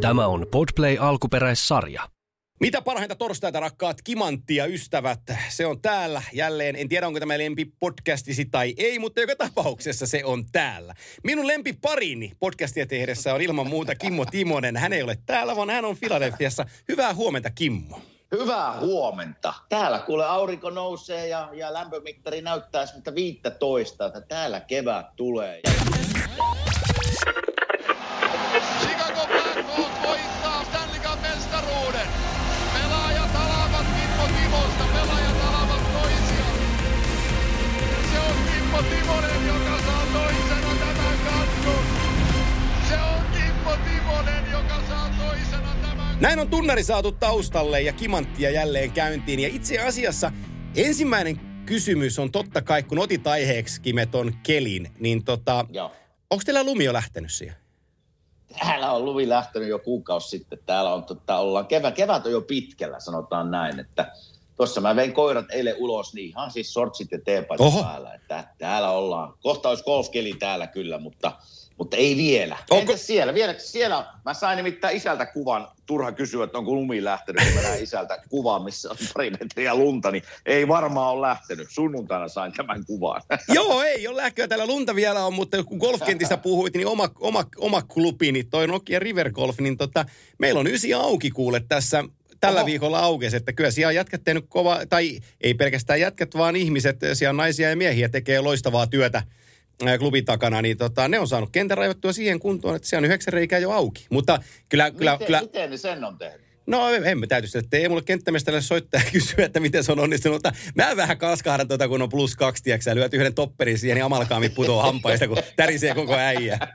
Tämä on Podplay alkuperäissarja. Mitä parhainta torstaita, rakkaat Kimantti ja ystävät. Se on täällä jälleen. En tiedä, onko tämä lempi podcastisi tai ei, mutta joka tapauksessa se on täällä. Minun lempi parini podcastia tehdessä on ilman muuta Kimmo Timonen. Hän ei ole täällä, vaan hän on Filadelfiassa. Hyvää huomenta, Kimmo. Hyvää huomenta. Täällä kuule aurinko nousee ja, ja lämpömittari näyttää sitä 15, että täällä kevät tulee. Näin on tunnari saatu taustalle ja Kimanttia jälleen käyntiin. Ja itse asiassa ensimmäinen kysymys on totta kai, kun otit aiheeksi Kimeton kelin, niin tota, onko teillä lumi jo lähtenyt siihen? Täällä on luvi lähtenyt jo kuukausi sitten. Täällä on, tota, ollaan kevät, kevät on jo pitkällä, sanotaan näin, että Tuossa mä vein koirat eilen ulos, niin ihan siis sortsit ja teepaita päällä. Että täällä ollaan. Kohta olisi golfkeli täällä kyllä, mutta, mutta ei vielä. Onko-. Entäs siellä? Vielä siellä? Mä sain nimittäin isältä kuvan. Turha kysyä, että onko lumi lähtenyt. Kun mä näin isältä kuvan, missä on pari metriä lunta, niin ei varmaan ole lähtenyt. Sunnuntaina sain tämän kuvan. Joo, ei ole lähköä. Täällä lunta vielä on, mutta kun golfkentistä puhuit, niin oma, oma, oma klubi, niin toi Nokia River Golf, niin tota, meillä on ysi auki kuule tässä tällä Oho. viikolla aukesi, että kyllä siellä on jätkät tehnyt kova, tai ei pelkästään jätkät, vaan ihmiset, siellä on naisia ja miehiä tekee loistavaa työtä klubin takana, niin tota, ne on saanut kentän raivattua siihen kuntoon, että se on yhdeksän reikää jo auki. Mutta kyllä, kyllä, miten, kyllä, miten ne sen on tehnyt? No täytyy sitä, että ei mulle kenttämestarille soittaa ja kysyä, että miten se on onnistunut. Mutta mä vähän kalskahdan tuota, kun on plus kaksi, tiedätkö lyöt yhden topperin siihen, niin amalkaami putoo hampaista, kun tärisee koko äijä.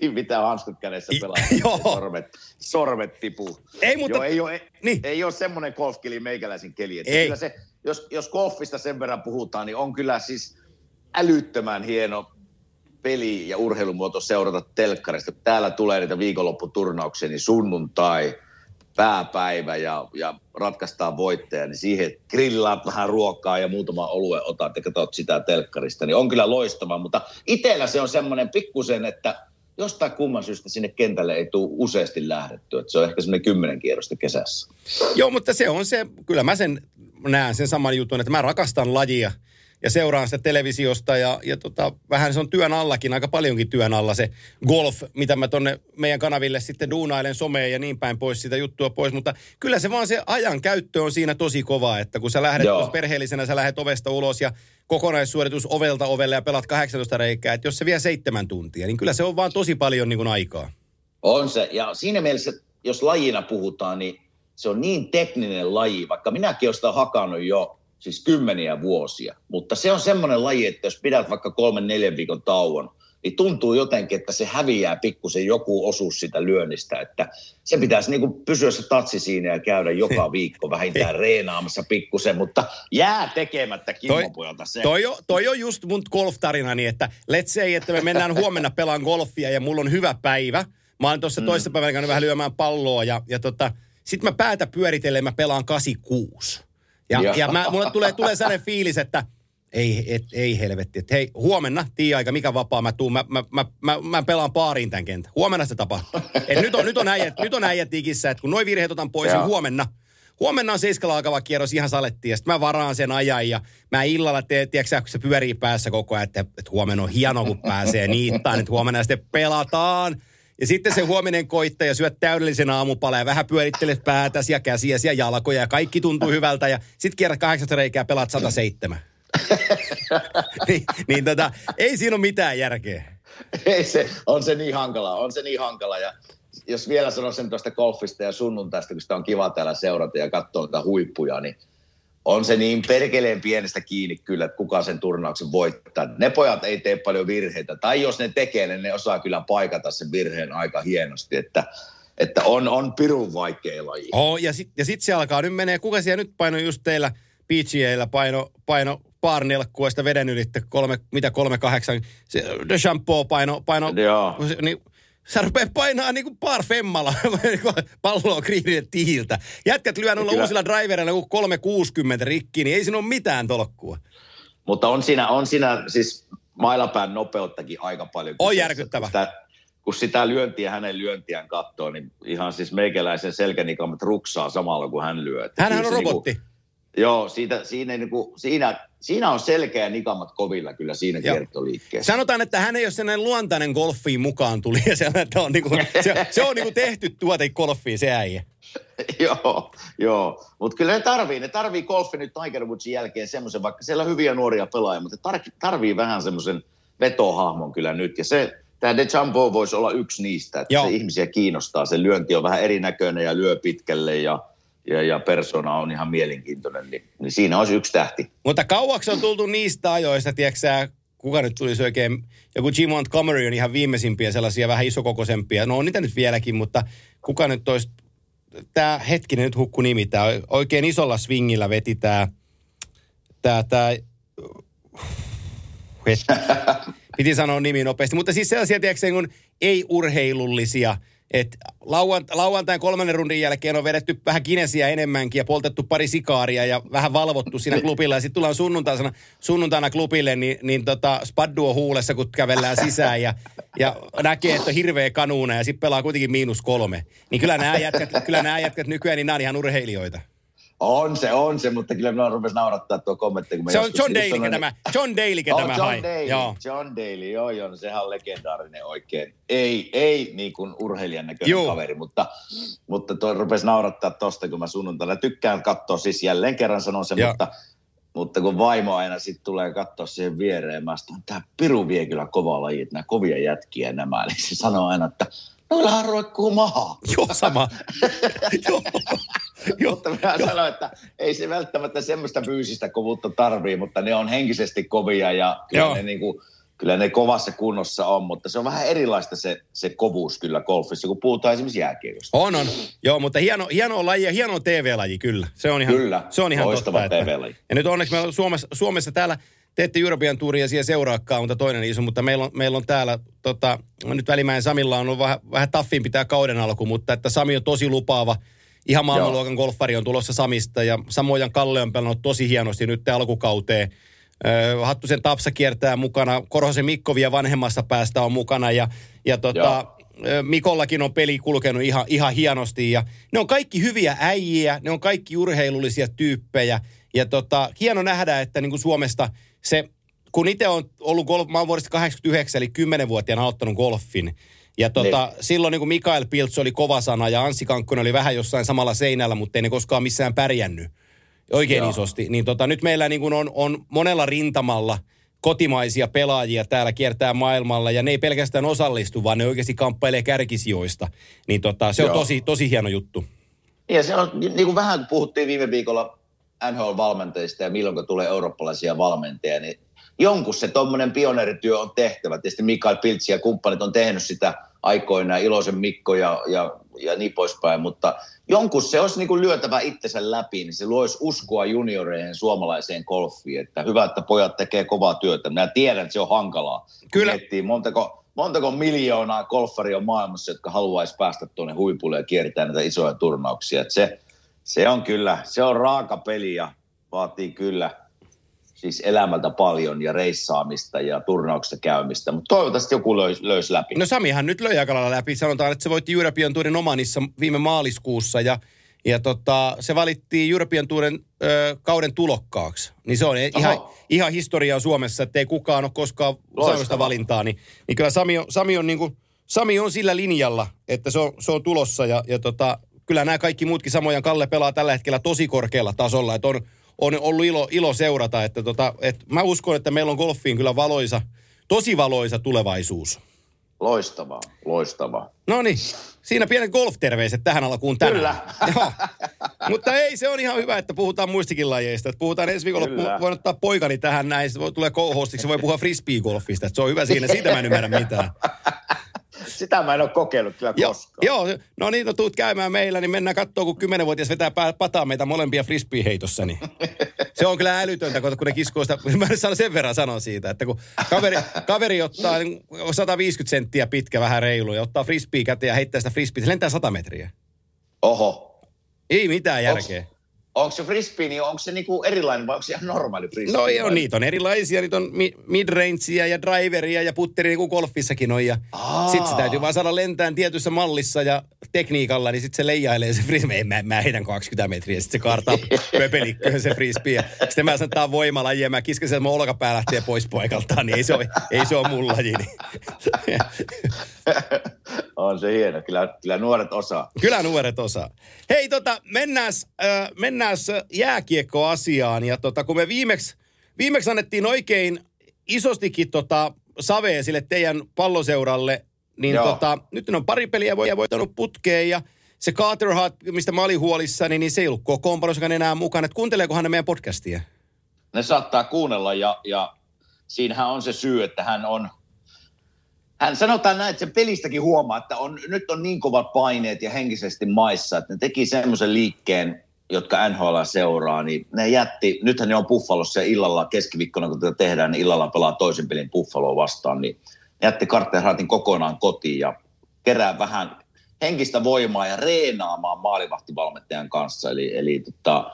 niin, mitä hanskut kädessä pelaa. Joo. sormet, sormet tipuu. Ei, mutta- Joo, ei ole, ei, Niin. ei ole semmoinen golfkeli meikäläisen keli. Että Ei. Kyllä se, jos, jos golfista sen verran puhutaan, niin on kyllä siis älyttömän hieno peli- ja urheilumuoto seurata telkkarista. Täällä tulee niitä viikonlopputurnauksia, niin sunnuntai, pääpäivä ja, ja ratkaistaan voittaja, niin siihen grillaat vähän ruokaa ja muutama olue otat ja katsot sitä telkkarista, niin on kyllä loistava, mutta itsellä se on semmoinen pikkusen, että jostain kumman syystä sinne kentälle ei tule useasti lähdetty, että se on ehkä semmoinen kymmenen kierrosta kesässä. Joo, mutta se on se, kyllä mä sen näen sen saman jutun, että mä rakastan lajia ja seuraan sitä televisiosta ja, ja tota, vähän se on työn allakin, aika paljonkin työn alla se golf, mitä mä tonne meidän kanaville sitten duunailen someen ja niin päin pois sitä juttua pois, mutta kyllä se vaan se ajan käyttö on siinä tosi kova, että kun sä lähdet perheellisenä, sä lähdet ovesta ulos ja kokonaissuoritus ovelta ovelle ja pelat 18 reikää, että jos se vie seitsemän tuntia, niin kyllä se on vaan tosi paljon niin kuin aikaa. On se, ja siinä mielessä, jos lajina puhutaan, niin se on niin tekninen laji, vaikka minäkin olen sitä hakannut jo siis kymmeniä vuosia, mutta se on semmoinen laji, että jos pidät vaikka kolmen, neljän viikon tauon, niin tuntuu jotenkin, että se häviää pikkusen joku osuus sitä lyönnistä, että se pitäisi niin kuin pysyä se tatsi siinä ja käydä joka viikko vähintään reenaamassa pikkusen, mutta jää tekemättä kimmopojalta se. Toi, on- toi on just mun golf-tarinani, että let's say, että me mennään huomenna pelaan golfia ja mulla on hyvä päivä. Mä oon tuossa mm. toista päivänä vähän lyömään palloa ja, ja tota, sit mä päätä pyöritellen, mä pelaan 86. Ja, ja mä, mulle tulee, tulee sellainen fiilis, että ei, et, ei helvetti, että hei, huomenna, tii-aika, mikä vapaa mä tuun, mä, mä, mä, mä, mä pelaan paariin tämän kentän. Huomenna se tapahtuu. Et nyt, on, nyt, on äijät, nyt on äijät ikissä, että kun noi virheet otan pois, niin huomenna, huomenna on seiskalla alkava kierros ihan salettiin ja sitten mä varaan sen ajan ja mä illalla teen, tiedätkö kun se pyörii päässä koko ajan, että, että huomenna on hieno, kun pääsee niittaan, että huomenna sitten pelataan. Ja sitten se huominen koittaa ja syöt täydellisen aamupalan ja vähän pyörittelet päätäsi ja käsiäsi ja jalkoja ja kaikki tuntuu hyvältä ja sitten kierrät 18 reikää ja pelaat 107. niin, niin tota, ei siinä ole mitään järkeä. Ei se, on se niin hankala, on se niin hankala. Ja jos vielä sanon sen tuosta golfista ja sunnuntaista, kun sitä on kiva täällä seurata ja katsoa niitä huippuja, niin on se niin perkeleen pienestä kiinni kyllä, että kuka sen turnauksen voittaa. Ne pojat ei tee paljon virheitä, tai jos ne tekee, niin ne osaa kyllä paikata sen virheen aika hienosti, että, että on, on pirun vaikea laji. Oh, ja sitten ja sit se alkaa, nyt menee, kuka siellä nyt paino just teillä PGAllä paino, paino paarnelkkua sitä veden ylitte, kolme, mitä kolme kahdeksan, se De Shampoo paino, paino Joo. niin, sä rupeat painaa niinku par femmalla palloa kriinille tihiltä. Jätkät lyö noilla Kyllä. uusilla drivereilla joku 360 rikki, niin ei siinä ole mitään tolkkua. Mutta on siinä, on siinä siis mailapään nopeuttakin aika paljon. On kyseessä. järkyttävä. Sitä, kun sitä lyöntiä hänen lyöntiään katsoo, niin ihan siis meikäläisen selkänikamat ruksaa samalla, kun hän lyö. Kyllä on se robotti. Niinku, joo, siitä, siinä, niinku, siinä, siinä on selkeä nikamat kovilla kyllä siinä Joo. kiertoliikkeessä. Sanotaan, että hän ei ole sellainen luontainen golfiin mukaan tuli. Ja se, että on niinku, se, se on niinku tehty tuote golfiin, se äijä. joo, joo. Mutta kyllä ne tarvii, ne tarvii golfi nyt Tiger Woodsin jälkeen semmoisen, vaikka siellä on hyviä nuoria pelaajia, mutta tar- tarvii vähän semmoisen vetohahmon kyllä nyt. Ja se, tämä De Jumbo voisi olla yksi niistä, että Joo. se ihmisiä kiinnostaa. Se lyönti on vähän erinäköinen ja lyö pitkälle ja, ja, ja persona on ihan mielenkiintoinen, niin, niin siinä olisi yksi tähti. Mutta kauaksi on tultu niistä ajoista, tiedätkö kuka nyt tulisi oikein, joku Jim Montgomery on ihan viimeisimpiä sellaisia vähän isokokoisempia. No on niitä nyt vieläkin, mutta kuka nyt olisi, tämä hetkinen nyt hukku nimi, tämä oikein isolla swingillä veti tämä, tämä, tämä. Piti sanoa nimi nopeasti, mutta siis sellaisia, tiedätkö, niin kuin ei-urheilullisia, että lauant, lauantain kolmannen rundin jälkeen on vedetty vähän kinesiä enemmänkin ja poltettu pari sikaaria ja vähän valvottu siinä klubilla. Ja sitten tullaan sunnuntaina, sunnuntaina klubille, niin, niin tota, spaddu on huulessa, kun kävellään sisään ja, ja näkee, että on hirveä kanuuna ja sitten pelaa kuitenkin miinus kolme. Niin kyllä nämä jätkät, kyllä nämä jätkät nykyään, niin nämä on ihan urheilijoita. On se, on se, mutta kyllä minä rupesi naurattaa tuo kommentti. Kun mä Se on John Daly, sanoin, tämä, John Daly, Oh, tämä John hai. Daly, Joo. John Daly, joo joo, no sehän on legendaarinen oikein. Ei, ei niin kuin urheilijan näköinen Joo. kaveri, mutta, mutta toi rupesi naurattaa tosta, kun mä sunnuntaina tykkään katsoa, siis jälleen kerran sanon sen, Joo. mutta, mutta kun vaimo aina sitten tulee katsoa siihen viereen, mä sanon, tämä Piru vie kyllä kovaa laji, että nämä kovia jätkiä nämä, niin se sanoo aina, että noillahan roikkuu maha. Joo, sama. Joo. Mutta minä sanoin, että ei se välttämättä semmoista fyysistä kovuutta tarvii, mutta ne on henkisesti kovia ja kyllä Joo. ne, niin kuin, kyllä ne kovassa kunnossa on, mutta se on vähän erilaista se, se kovuus kyllä golfissa, kun puhutaan esimerkiksi jääkiekosta. On, on. Joo, mutta hieno, hieno laji ja hieno TV-laji, kyllä. Se on ihan, Kyllä, se on ihan loistava totta. että- TV-laji. Ja nyt onneksi meillä on Suomessa, Suomessa täällä, te ette European Touria siellä seuraakaan, mutta toinen iso, mutta meillä on, meillä on täällä, tota, nyt Välimäen Samilla on ollut vähän, vähän taffin pitää kauden alku, mutta että Sami on tosi lupaava. Ihan maailmanluokan golfari on tulossa Samista ja samoin Kalle on pelannut tosi hienosti nyt alkukauteen. Hattusen Tapsa kiertää mukana, Korhosen Mikko vielä vanhemmassa päästä on mukana ja, ja tota, Joo. Mikollakin on peli kulkenut ihan, ihan hienosti ja ne on kaikki hyviä äijiä, ne on kaikki urheilullisia tyyppejä ja tota, hieno nähdä, että niin kuin Suomesta se, kun itse on ollut golf, mä oon vuodesta 89 eli 10-vuotiaana aloittanut golfin ja tota, Niin. silloin niin kuin Mikael Piltz oli kova sana ja Anssi Kankkonen oli vähän jossain samalla seinällä, mutta ei ne koskaan missään pärjännyt oikein Joo. isosti. Niin tota, nyt meillä niin kuin on, on monella rintamalla kotimaisia pelaajia täällä kiertää maailmalla ja ne ei pelkästään osallistu, vaan ne oikeasti kamppailee kärkisijoista. Niin tota, se on Joo. tosi, tosi hieno juttu. Ja se on, niin kuin vähän puhuttiin viime viikolla NHL-valmentajista ja milloin tulee eurooppalaisia valmentajia, niin jonkun se tuommoinen pioneerityö on tehtävä. Tietysti Mikael Piltsi ja kumppanit on tehnyt sitä aikoinaan, Iloisen Mikko ja, ja, ja niin poispäin, mutta jonkun se olisi niin kuin lyötävä itsensä läpi, niin se luoisi uskoa junioreihin suomalaiseen golfiin, että hyvä, että pojat tekee kovaa työtä. Minä tiedän, että se on hankalaa. Kyllä. Miettii, montako, montako miljoonaa golfaria on maailmassa, jotka haluaisi päästä tuonne huipulle ja kiertää näitä isoja turnauksia. Että se, se on kyllä, se on raaka peli ja vaatii kyllä siis elämältä paljon ja reissaamista ja turnauksista käymistä, mutta toivottavasti joku löys, löys läpi. No Samihan nyt löi aika läpi. Sanotaan, että se voitti European Tourin Omanissa viime maaliskuussa ja, ja tota, se valittiin European Tourin ö, kauden tulokkaaksi. Niin se on ihan, Oho. ihan historiaa Suomessa, että ei kukaan ole koskaan saanut sitä valintaa. Niin, niin kyllä Sami on, Sami on, niin kuin, Sami on sillä linjalla, että se on, se on tulossa ja, ja tota, kyllä nämä kaikki muutkin samoin. Kalle pelaa tällä hetkellä tosi korkealla tasolla, että on, on ollut ilo, ilo seurata. Että tota, että mä uskon, että meillä on golfiin kyllä valoisa, tosi valoisa tulevaisuus. Loistavaa, loistavaa. No niin, siinä pienet golf-terveiset tähän alkuun tänään. Kyllä. Joo. Mutta ei, se on ihan hyvä, että puhutaan muistikin lajeista. Että puhutaan ensi viikolla, Kyllä. pu- voin ottaa poikani tähän näin, se voi, tulee co-hostiksi, se voi puhua frisbee-golfista. Että se on hyvä siinä, siitä mä en ymmärrä mitään. Sitä mä en ole kokeillut kyllä Joo, koskaan. joo, no niin, no tuut käymään meillä, niin mennään katsoa, kun kymmenenvuotias vetää pataa meitä molempia frisbee-heitossa, niin se on kyllä älytöntä, kun ne kiskoo sitä, mä en sen verran sanoa siitä, että kun kaveri, kaveri ottaa niin 150 senttiä pitkä, vähän reilu, ja ottaa frisbee käteen ja heittää sitä frisbee, se lentää 100 metriä. Oho. Ei mitään järkeä. Onko se frisbee, niin onko se niinku erilainen vai onko se ihan normaali frisbee? No joo, niitä on erilaisia. Niitä on mi- midrangea ja driveria ja putteri, niin kuin golfissakin on. Ja sitten se täytyy vaan saada lentään tietyssä mallissa ja tekniikalla, niin sitten se leijailee se frisbee. Mä, mä heitän 20 metriä, sitten se kaartaa pöpelikköön se frisbee. Sitten mä sanon, voimalaji ja mä kisken sen, että mun olkapää lähtee pois paikaltaan, niin ei se ole, ei se ole mun laji. Niin. on se hieno. Kyllä, kyllä nuoret osaa. Kyllä nuoret osaa. Hei, tota, mennääs, äh, mennääs jääkiekkoasiaan. Ja tota, kun me viimeksi, viimeksi annettiin oikein isostikin tota, savea sille teidän palloseuralle, niin Joo. tota, nyt on pari peliä voi- voittanut putkeen ja se Carter Hart, mistä mä olin huolissani, niin se ei ollut kokoonpanossakaan enää mukana. Et kuunteleekohan ne meidän podcastia? ne saattaa kuunnella ja, ja siinähän on se syy, että hän on, hän sanotaan näin, että se pelistäkin huomaa, että on, nyt on niin kovat paineet ja henkisesti maissa, että ne teki semmoisen liikkeen, jotka NHL seuraa, niin ne jätti, nythän ne on Buffalossa ja illalla keskiviikkona, kun tätä tehdään, niin illalla pelaa toisen pelin Buffaloa vastaan, niin ne jätti Carter kokonaan kotiin ja kerää vähän henkistä voimaa ja reenaamaan maalivahtivalmentajan kanssa. Eli, eli tota,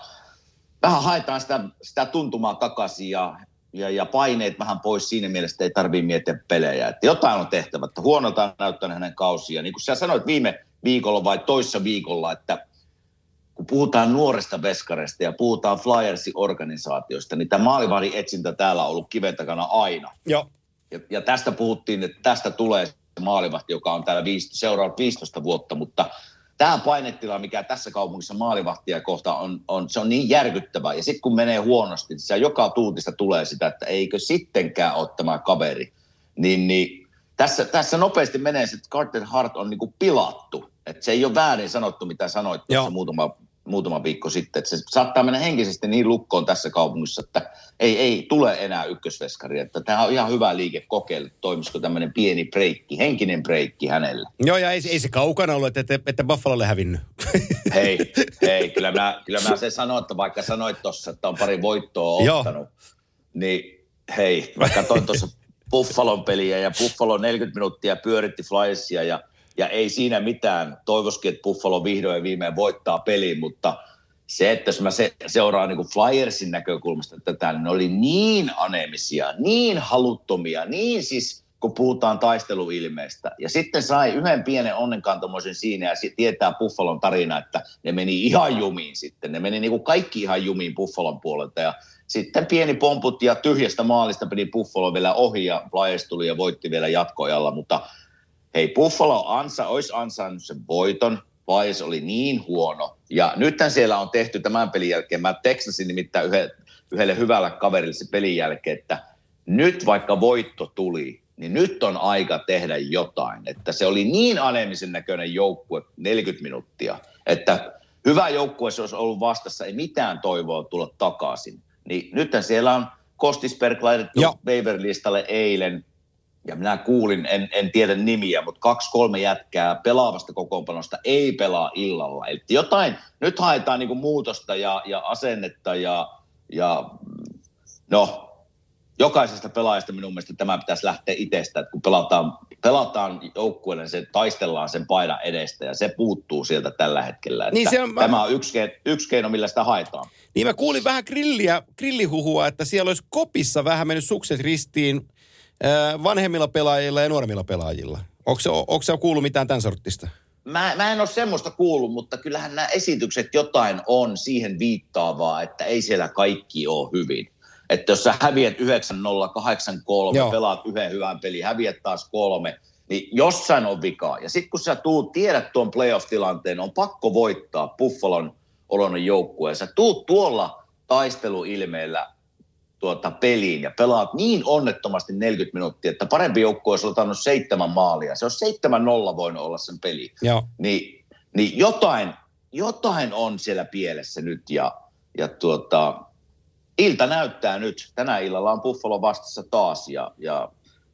vähän haetaan sitä, sitä tuntumaa takaisin ja, ja, ja paineet vähän pois siinä mielessä, että ei tarvitse miettiä pelejä. Että jotain on tehtävä, että huonolta on näyttänyt hänen kausia. Niin kuin sä sanoit viime viikolla vai toissa viikolla, että kun puhutaan nuoresta veskareista ja puhutaan Flyersin organisaatiosta, niin tämä maalivahdin etsintä täällä on ollut kiven takana aina. Joo. Ja, ja tästä puhuttiin, että tästä tulee se maalivahti, joka on täällä seuraavat 15 vuotta, mutta tämä painetila, mikä tässä kaupungissa maalivahtia kohta on, on, se on niin järkyttävä. Ja sitten kun menee huonosti, niin se joka tuutista tulee sitä, että eikö sittenkään ole tämä kaveri. Niin, niin tässä, tässä nopeasti menee se, että Carter Hart on niinku pilattu. Että se ei ole väärin sanottu, mitä sanoit Joo. tuossa muutama, muutama viikko sitten. Että se saattaa mennä henkisesti niin lukkoon tässä kaupungissa, että ei, ei tule enää ykkösveskari. Että tämä on ihan hyvä liike kokeilla, toimisiko tämmöinen pieni breikki, henkinen breikki hänelle. Joo, ja ei, ei se kaukana ollut, että, että, että Buffalolle hävinnyt. Hei, hei, kyllä mä, kyllä mä sen sanon, että vaikka sanoit tuossa, että on pari voittoa Joo. ottanut, niin hei, mä katsoin tuossa Buffalon peliä ja Buffalo 40 minuuttia pyöritti Flyersia ja, ja ei siinä mitään. Toivoskin, että Buffalo vihdoin ja viimein voittaa peliin, mutta se, että jos mä se, seuraan niin Flyersin näkökulmasta tätä, niin ne oli niin anemisia, niin haluttomia, niin siis kun puhutaan taisteluilmeestä. Ja sitten sai yhden pienen onnenkantamoisen siinä ja tietää Buffalon tarina, että ne meni ihan jumiin sitten. Ne meni niin kuin kaikki ihan jumiin Buffalon puolelta ja sitten pieni pomput ja tyhjästä maalista peli Buffalo vielä ohi ja Flyers tuli ja voitti vielä jatkoajalla, mutta hei Buffalo ansa, olisi ansainnut sen voiton. Flyers oli niin huono. Ja nythän siellä on tehty tämän pelin jälkeen, mä tekstasin nimittäin yhden, yhdelle hyvälle kaverille se pelin jälkeen, että nyt vaikka voitto tuli, niin nyt on aika tehdä jotain. Että se oli niin anemisen näköinen joukkue 40 minuuttia, että hyvä joukkue se olisi ollut vastassa, ei mitään toivoa tulla takaisin. Niin nythän siellä on Kostisberg laitettu waiver-listalle eilen, ja minä kuulin, en, en tiedä nimiä, mutta kaksi-kolme jätkää pelaavasta kokoonpanosta ei pelaa illalla. Eli jotain, nyt haetaan niinku muutosta ja, ja asennetta ja, ja no, jokaisesta pelaajasta minun mielestä tämä pitäisi lähteä itsestä, että kun pelataan, pelataan joukkueelle, niin se taistellaan sen paidan edestä ja se puuttuu sieltä tällä hetkellä. Että Niin se on- Tämä on yksi, ke- yksi keino, millä sitä haetaan. Niin mä kuulin vähän grilliä, grillihuhua, että siellä olisi kopissa vähän mennyt sukset ristiin vanhemmilla pelaajilla ja nuoremmilla pelaajilla. Onko se, onko kuullut mitään tämän sorttista? Mä, mä en ole semmoista kuullut, mutta kyllähän nämä esitykset jotain on siihen viittaavaa, että ei siellä kaikki ole hyvin. Että jos sä häviät 9-0, 8-3, Joo. pelaat yhden hyvän pelin, häviät taas kolme, niin jossain on vikaa. Ja sitten kun sä tuut, tiedät tuon playoff-tilanteen, on pakko voittaa Buffalon oloinen joukkue. Sä tuut tuolla taisteluilmeellä tuota peliin ja pelaat niin onnettomasti 40 minuuttia, että parempi joukkue olisi ottanut seitsemän maalia. Se olisi 7-0 voinut olla sen peli. Joo. Niin, niin jotain, jotain on siellä pielessä nyt ja, ja tuota, ilta näyttää nyt. Tänä illalla on Buffalo vastassa taas ja, ja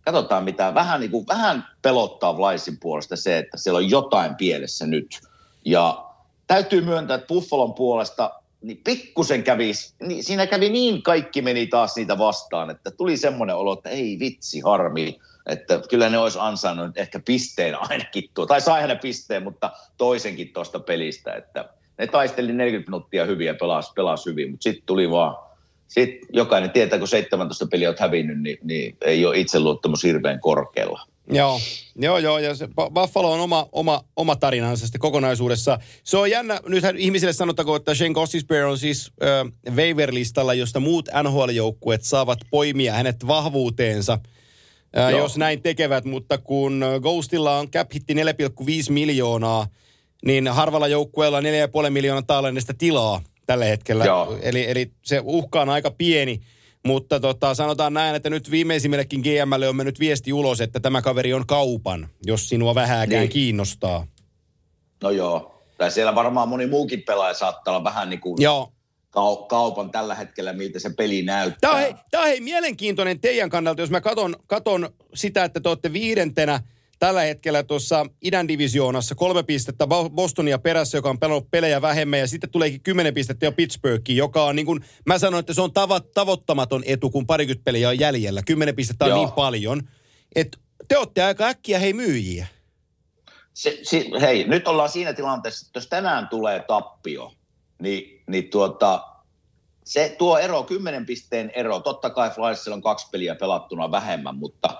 katsotaan mitä. Vähän, niin kuin, vähän pelottaa Vlaisin puolesta se, että siellä on jotain pielessä nyt. Ja täytyy myöntää, että Buffalon puolesta niin pikkusen kävi, niin siinä kävi niin kaikki meni taas niitä vastaan, että tuli semmoinen olo, että ei vitsi harmi, että kyllä ne olisi ansainnut ehkä pisteen ainakin tuo, tai sai hänen pisteen, mutta toisenkin tuosta pelistä, että ne taisteli 40 minuuttia hyviä ja pelasi, pelasi hyvin, mutta sitten tuli vaan, sitten jokainen tietää, kun 17 peliä olet hävinnyt, niin, niin ei ole itseluottamus hirveän korkealla. Joo, joo, joo, ja se Buffalo on oma, oma, oma tarinansa sitten kokonaisuudessa. Se on jännä, nythän ihmisille sanottakoon, että Shane Gossisbear on siis äh, waiver-listalla, josta muut NHL-joukkueet saavat poimia hänet vahvuuteensa, äh, jos näin tekevät, mutta kun Ghostilla on cap hitti 4,5 miljoonaa, niin harvalla joukkueella on 4,5 miljoonaa taalennesta tilaa tällä hetkellä. Joo. Eli, eli se uhka on aika pieni. Mutta tota, sanotaan näin, että nyt viimeisimmillekin GMlle on mennyt viesti ulos, että tämä kaveri on kaupan, jos sinua vähääkään Niin. kiinnostaa. No joo, tai siellä varmaan moni muukin pelaaja saattaa olla vähän niin kuin Joo. kau- kaupan tällä hetkellä, miltä se peli näyttää. Tämä on, hei, tämä on hei, mielenkiintoinen teidän kannalta, jos mä katon, katon sitä, että te olette viidentenä tällä hetkellä tuossa idän divisioonassa kolme pistettä Bo- Bostonia perässä, joka on pelannut pelejä vähemmän, ja sitten tuleekin kymmenen pistettä jo Pittsburghiin, joka on niin kuin, mä sanoin, että se on tava- tavoittamaton etu, kun parikymmentä peliä on jäljellä. Kymmenen pistettä on Joo. niin paljon, että te olette aika äkkiä hei myyjiä. se, se, hei, nyt ollaan siinä tilanteessa, että jos tänään tulee tappio, niin, niin tuota, se tuo ero, 10 pisteen ero, totta kai Flyersilla on kaksi peliä pelattuna vähemmän, mutta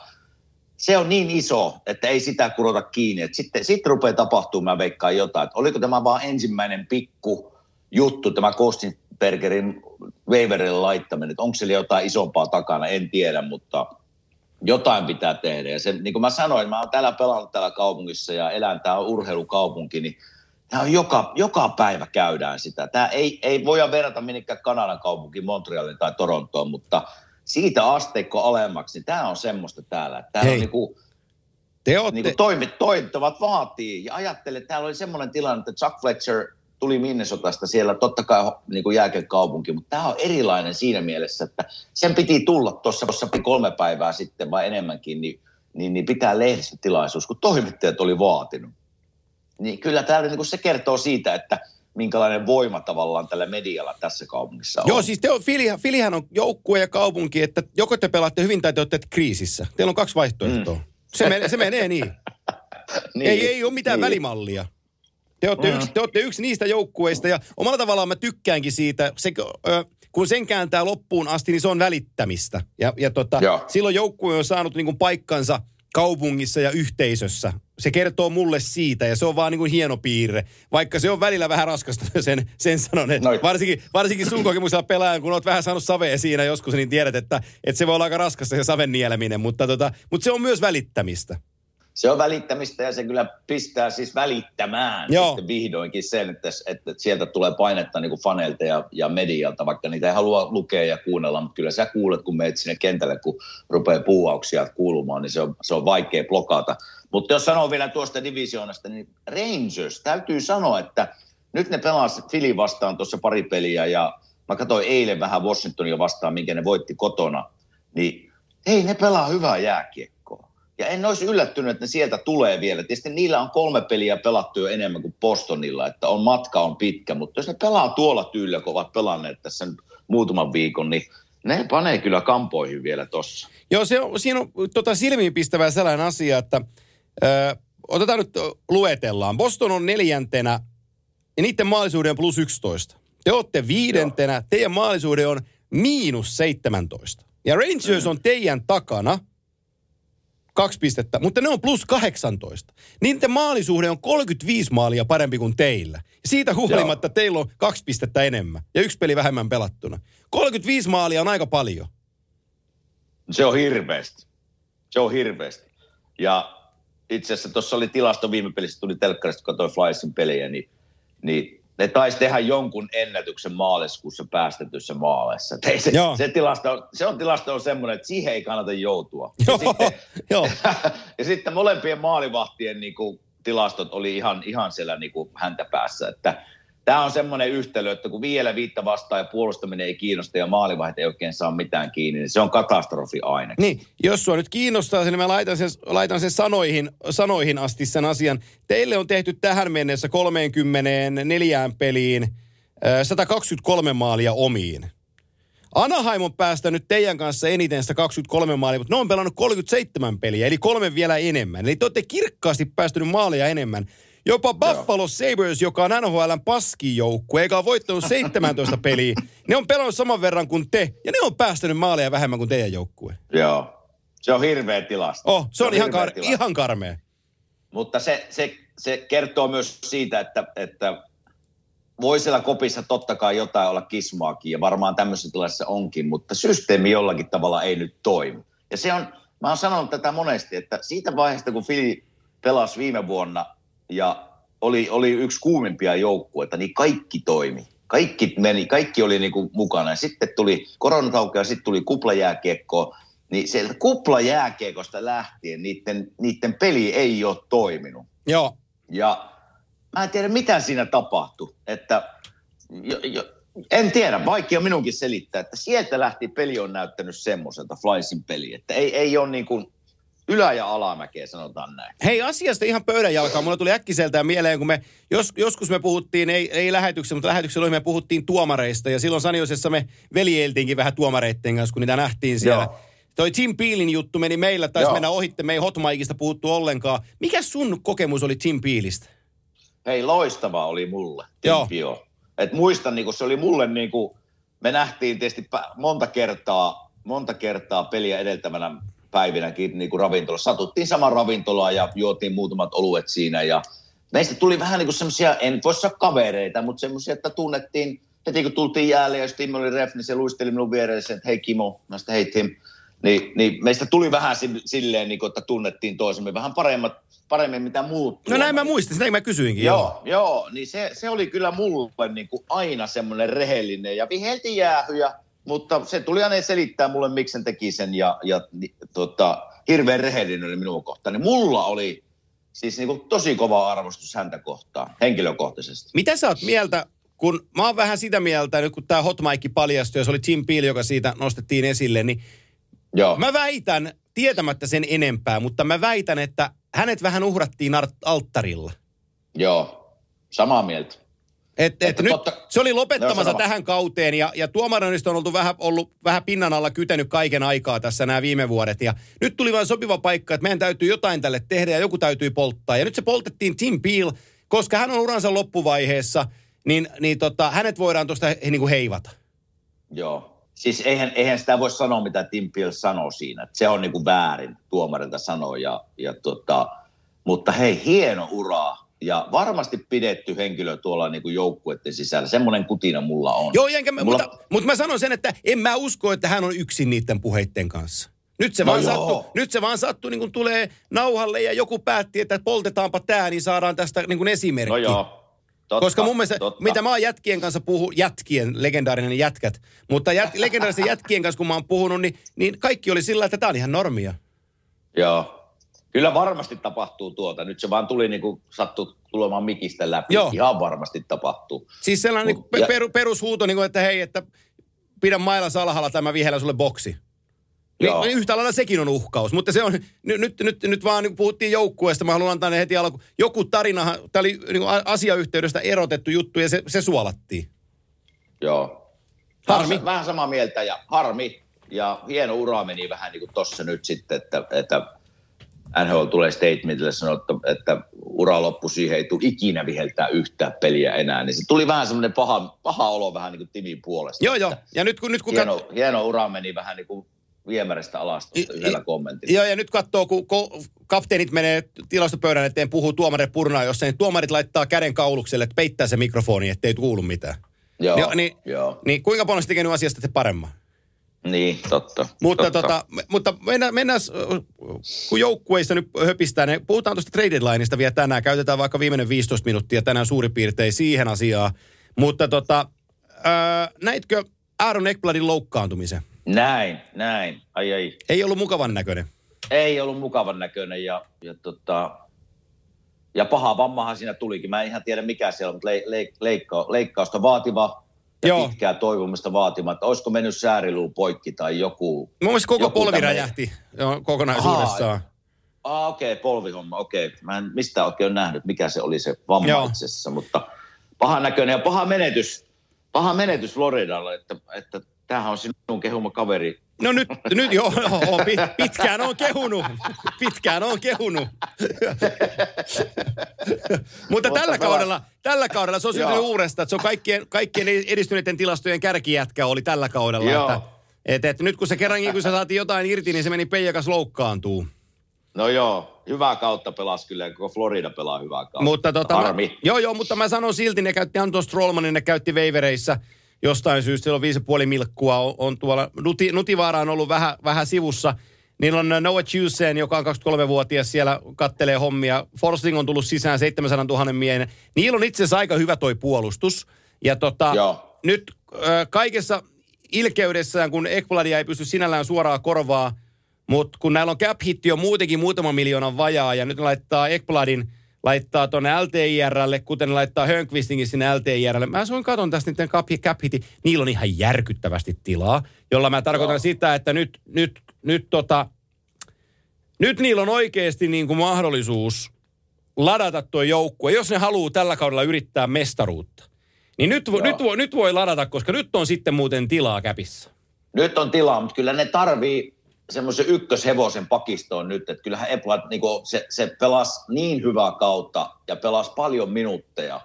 se on niin iso, että ei sitä kurota kiinni. Sitten, sitten rupeaa tapahtumaan, mä veikkaan jotain. Että oliko tämä vaan ensimmäinen pikku juttu, tämä Kostinbergerin waiverille laittaminen, että onko siellä jotain isompaa takana, en tiedä, mutta jotain pitää tehdä. Ja se, niin kuin mä sanoin, mä oon täällä pelannut täällä kaupungissa ja elän, tää on urheilukaupunki, niin Tämä on joka, joka päivä käydään sitä. Tämä ei, ei voida verrata minnekään Kanadan kaupunkiin, Montrealin tai Torontoon, mutta siitä asteikko alemmaksi, niin tämä on semmoista täällä. Täällä Hei. on niinku, Te olette, niinku toimit, toimittavat vaatii. Ja ajattele, että täällä oli semmoinen tilanne, että Chuck Fletcher tuli Minnesotasta siellä, totta kai niin kuin jääkekaupunki, mutta tämä on erilainen siinä mielessä, että sen piti tulla tuossa tuossa kolme päivää sitten vai enemmänkin, niin, niin, niin pitää lehdistötilaisuus, kun toimittajat oli vaatinut. Niin kyllä täällä niin kuin se kertoo siitä, että minkälainen voima tavallaan tällä medialla tässä kaupungissa on. Joo, siis te on, Filihän, Filihän on joukkue ja kaupunki, että joko te pelaatte hyvin tai te olette kriisissä. Teillä on kaksi vaihtoehtoa. Mm. Se, menee, se menee niin. niin, Ei, ei ole mitään niin. välimallia. Te olette, Mm. yksi, te olette yksi niistä joukkueista ja omalla tavallaan mä tykkäänkin siitä, se, ö, kun sen kääntää loppuun asti, niin se on välittämistä. Ja, ja tota, Joo. silloin joukkue on saanut niin kuin paikkansa kaupungissa ja yhteisössä. Se kertoo mulle siitä ja se on vaan niin kuin hieno piirre. Vaikka se on välillä vähän raskasta, sen, sen sanon. Että Noin. varsinkin, varsinkin sun kokemuksella pelaajan, kun oot vähän saanut savea siinä joskus, niin tiedät, että, että se voi olla aika raskasta se saven nieleminen. Mutta, tota, mutta se on myös välittämistä. Se on välittämistä ja se kyllä pistää siis välittämään Joo. sitten vihdoinkin sen, että, että sieltä tulee painetta niin kuin faneilta ja, ja medialta, vaikka niitä ei halua lukea ja kuunnella, mutta kyllä sä kuulet, kun meet sinne kentälle, kun rupeaa puuauksia kuulumaan, niin se on, se on vaikea blokata. Mutta jos sanoo vielä tuosta divisioonasta, niin Rangers, täytyy sanoa, että nyt ne pelasivat Philly vastaan tuossa pari peliä ja mä katsoin eilen vähän Washingtonia vastaan, minkä ne voitti kotona, niin ei ne pelaa hyvää jääkiekkoa. Ja en olisi yllättynyt, että ne sieltä tulee vielä. Tietysti niillä on kolme peliä pelattu jo enemmän kuin Bostonilla, että on matka on pitkä, mutta jos ne pelaa tuolla tyylillä, kun ovat pelanneet tässä muutaman viikon, niin ne panee kyllä kampoihin vielä tossa. Joo, se on, siinä on tota silmiinpistävää sellainen asia, että ö, otetaan nyt, luetellaan. Boston on neljäntenä ja niiden maalisuuden on plus 11. Te olette viidentenä, teidän maalisuuden on miinus 17. Ja Rangers on teidän takana kaksi pistettä, mutta ne on plus 18. Niiden maalisuhde on 35 maalia parempi kuin teillä. Siitä huolimatta teillä on kaksi pistettä enemmän ja yksi peli vähemmän pelattuna. 35 maalia on aika paljon. Se on hirveästi. Se on hirveästi. Ja itse asiassa tuossa oli tilasto viime pelissä, tuli telkkarista, kun katsoin Flyersin pelejä, niin, niin ne taisi tehdä jonkun ennätyksen maaliskuussa päästetyssä maaleissa. Ei Se, Joo. se, tilasto, se on tilasto on semmoinen, että siihen ei kannata joutua. Joo, Ja sitten, joo. ja sitten molempien maalivahtien niin kuin, tilastot oli ihan, ihan siellä niin kuin, häntä päässä. Että tämä on semmoinen yhtälö, että kun vielä viittä vastaan ja puolustaminen ei kiinnosta ja maalivahti ei oikein saa mitään kiinni, niin se on katastrofi aina. Niin, jos sua nyt kiinnostaa, niin mä laitan sen, laitan sen sanoihin, sanoihin asti sen asian. Teille on tehty tähän mennessä 34 peliin ö, 123 maalia omiin. Anaheim on päästänyt teidän kanssa eniten 123 maalia, mutta ne on pelannut 37 peliä, eli kolme vielä enemmän. Eli te olette kirkkaasti päästänyt maaleja enemmän. Jopa Buffalo Sabres, joka on NHLn paskijoukkue, eikä ole voittanut 17 peliä. Ne on pelannut saman verran kuin te, ja ne on päästänyt maaleja vähemmän kuin teidän joukkue. Joo. Se on hirveä tilasto. Oh, se on, ihan, hirveä kar- tilasto. ihan karmea. Mutta se, se, se kertoo myös siitä, että, että voi siellä kopissa totta kai jotain olla kismaakin ja varmaan tämmöisessä tilassa onkin, mutta systeemi jollakin tavalla ei nyt toimi. Ja se on, mä oon sanonut tätä monesti, että siitä vaiheesta kun Fili pelasi viime vuonna ja oli, oli yksi kuumimpia joukkueita, niin kaikki toimi. Kaikki meni, kaikki oli niinku mukana. Ja sitten tuli koronatauko ja sitten tuli kuplajääkiekko. Niin sieltä kuplajääkiekosta lähtien niiden, niiden peli ei ole toiminut. Joo. Ja mä en tiedä, mitä siinä tapahtui. Että, jo, jo, en tiedä, vaikea minunkin selittää, että sieltä lähti peli on näyttänyt semmoiselta, Flysin peli, että ei, ei ole niin kuin ylä- ja alamäkeä, sanotaan näin. Hei, asiasta ihan pöydän jalkaa. Mulla tuli äkkiseltään mieleen, kun me jos, joskus me puhuttiin, ei, ei lähetyksessä, mutta lähetyksellä me puhuttiin tuomareista. Ja silloin Saniosessa me veljeiltiinkin vähän tuomareitten kanssa, kun niitä nähtiin siellä. Joo. Toi Tim Peelin juttu meni meillä, taisi Joo. mennä ohitte, me ei Hot Mikeista puhuttu ollenkaan. Mikä sun kokemus oli Tim Peelistä? Hei, loistava oli mulle. Joo. Joo. Et muistan, niin se oli mulle niin kuin, me nähtiin tietysti monta kertaa, monta kertaa peliä edeltävänä päivinäkin niin kuin ravintolassa. Satuttiin saman ravintolaan ja juotiin muutamat oluet siinä ja meistä tuli vähän niin kuin semmoisia, en voi sanoa kavereita, mutta semmoisia, että tunnettiin heti kun tultiin jäälle ja jos oli ref, niin se luisteli minun vieressä, että hei Kimo, mä sitten hei Tim. Niin, niin meistä tuli vähän si- silleen, niin kuin, että tunnettiin toisemme vähän paremmat, paremmin mitä muut. No näin mä muistin, sitä mä kysyinkin. Joo, joo, niin se, se oli kyllä mulle niin kuin aina semmoinen rehellinen ja vihelti jäähyjä, mutta se tuli aina selittää mulle, miksi sen teki sen ja, ja tota, hirveän rehellinen oli minun kohtaan. Niin mulla oli siis niin kuin tosi kova arvostus häntä kohtaan, henkilökohtaisesti. Mitä sä oot mieltä, kun mä oon vähän sitä mieltä, nyt kun tämä Hot Mike paljastui, ja se oli Tim Peel, joka siitä nostettiin esille, niin Joo, Mä väitän, tietämättä sen enempää, mutta mä väitän, että hänet vähän uhrattiin art- alttarilla. joo, samaa mieltä. Et, et nyt totta- se oli lopettamassa tähän kauteen ja, ja tuomaroinnista on oltu vähän, ollut vähän pinnan alla kytenyt kaiken aikaa tässä nämä viime vuodet. Ja nyt tuli vain sopiva paikka, että meidän täytyy jotain tälle tehdä ja joku täytyy polttaa. Ja nyt se poltettiin Tim Peel, koska hän on uransa loppuvaiheessa, niin, niin tota, hänet voidaan tuosta he, niin kuin heivata. Joo. Siis eihän, eihän sitä voi sanoa, mitä Tim Peel sanoi siinä. Se on niin kuin väärin tuomarilta sanoa. Ja, ja tota, mutta hei, hieno ura. Ja varmasti pidetty henkilö tuolla niin kuin joukkueiden sisällä. Semmoinen kutina mulla on. Joo, enkä, Mulla- mutta, mutta mä sanon sen, että en mä usko, että hän on yksin niiden puheitten kanssa. Nyt se, No vaan, joo. sattuu, nyt se vaan sattuu, niin kun tulee nauhalle ja joku päätti, että poltetaanpa tämä, niin saadaan tästä niin kuin esimerkki. No joo. Totta, Koska mun mielestä, totta. mitä mä oon jätkien kanssa puhu, jätkien, legendaarinen jätkät, mutta jät, legendaaristen jätkien kanssa kun mä oon puhunut, niin, niin kaikki oli sillä, että tää on ihan normia. Joo. Kyllä varmasti tapahtuu tuota. Nyt se vaan tuli niin kuin sattu tulemaan mikistä läpi. Joo. Ihan varmasti tapahtuu. Siis sellainen Mut- niin per, perushuuto, niin kuin, että hei, että pidä mailla salhalla tämä vihellä sulle boksi. Joo. Niin, yhtä lailla sekin on uhkaus, mutta se on, nyt, nyt, nyt, nyt vaan niin puhuttiin joukkueesta, mä haluan antaa ne heti alku. Joku tarinahan, tämä oli niin kuin asiayhteydestä erotettu juttu ja se, se suolattiin. Joo. Harmi. Vähän, vähän samaa mieltä ja harmi. Ja hieno ura meni vähän niin kuin tossa nyt sitten, että, että NHL tulee statementille sanoa, että, ura loppu siihen, ei tule ikinä viheltää yhtään peliä enää. Niin se tuli vähän semmoinen paha, paha olo vähän niin kuin Timin puolesta. Joo, joo. Ja nyt kun, nyt kun Hieno, hieno ura meni vähän niin kuin viemäristä alas yhdellä kommentilla. Joo, ja nyt katsoo, kun ko- kapteenit menee tilastopöydän eteen, puhuu tuomarille purnaa jossain, niin tuomarit laittaa käden kaulukselle, että peittää se mikrofoni, ettei kuulu mitään. Joo, niin, joo. niin kuinka paljon nyt asiasta te paremman? Niin, totta. Mutta, totta. tota, mutta mennään, mennään, kun joukkueista nyt höpistää, niin puhutaan tuosta trade deadlineista vielä tänään. Käytetään vaikka viimeinen 15 minuuttia tänään suurin piirtein siihen asiaan. Mutta tota, ää, näitkö Aaron Ekbladin loukkaantumisen? Näin, näin. Ai ai. Ei ollut mukavan näköinen. Ei ollut mukavan näköinen ja, ja, tota, ja paha vammahan siinä tulikin. Mä en ihan tiedä mikä siellä on, mutta le, le, leikka, leikkausta vaativa ja Joo. Pitkää toivomista vaatima, että olisiko mennyt sääriluu poikki tai joku. Mun mielestä koko Joku polvi tämmönen- räjähti joo, kokonaisuudessaan. Ah, okei, okay, polvihomma, okei. Okay. Mä en mistään oikein ole nähnyt, mikä se oli se vamma Joo. Itsessä, mutta paha näköinen ja paha menetys, paha menetys Floridalle, että, että tämähän on sinun kehuma kaveri No nyt, nyt joo, joo pi- pitkään on kehunut. Pitkään on kehunut. Mutta tällä kaudella, tällä kaudella se on syntynyt uudesta, että se on kaikkien, kaikkien edistyneiden tilastojen kärkijätkä oli tällä kaudella. Joo. Että, et, et nyt kun se kerrankin, kun se saatiin jotain irti, niin se meni Peijakas loukkaantuu. No joo, hyvää kautta pelasi kyllä, koko Florida pelaa hyvää kautta. Mutta tota, mä, Harmi. joo, joo, mutta mä sanon silti, ne käytti Anton Strollmanin, ne käytti veivereissä jostain syystä, siellä on viisi ja puoli milkkua, on, on tuolla, Nuti, Nutivaara on ollut vähän, vähän sivussa. Niillä on Noah Chusen, joka on 23-vuotias, siellä kattelee hommia. Forsling on tullut sisään 700 000 miehen. Niillä on itse asiassa aika hyvä toi puolustus. Ja tota, Joo. nyt äh, kaikessa ilkeydessään, kun Ekbladia ei pysty sinällään suoraan korvaa, mutta kun näillä on cap hitti on muutenkin muutaman miljoonan vajaa, ja nyt ne laittaa Ekbladin, laittaa tuonne LTIRlle, kuten laittaa Hönkvistingin sinne LTIRlle. Mä suin katon tästä niiden cap, cap hitti. Niillä on ihan järkyttävästi tilaa, jolla mä tarkoitan Joo. sitä, että nyt, nyt, nyt tota, nyt niillä on oikeasti niin kuin mahdollisuus ladata tuo joukkue, jos ne haluaa tällä kaudella yrittää mestaruutta. Niin nyt, vo- Joo. nyt, voi, nyt voi ladata, koska nyt on sitten muuten tilaa käpissä. Nyt on tilaa, mutta kyllä ne tarvii semmoisen ykköshevosen pakistoon nyt, että kyllähän Eplat, niin se, se pelasi niin hyvää kautta ja pelasi paljon minuutteja,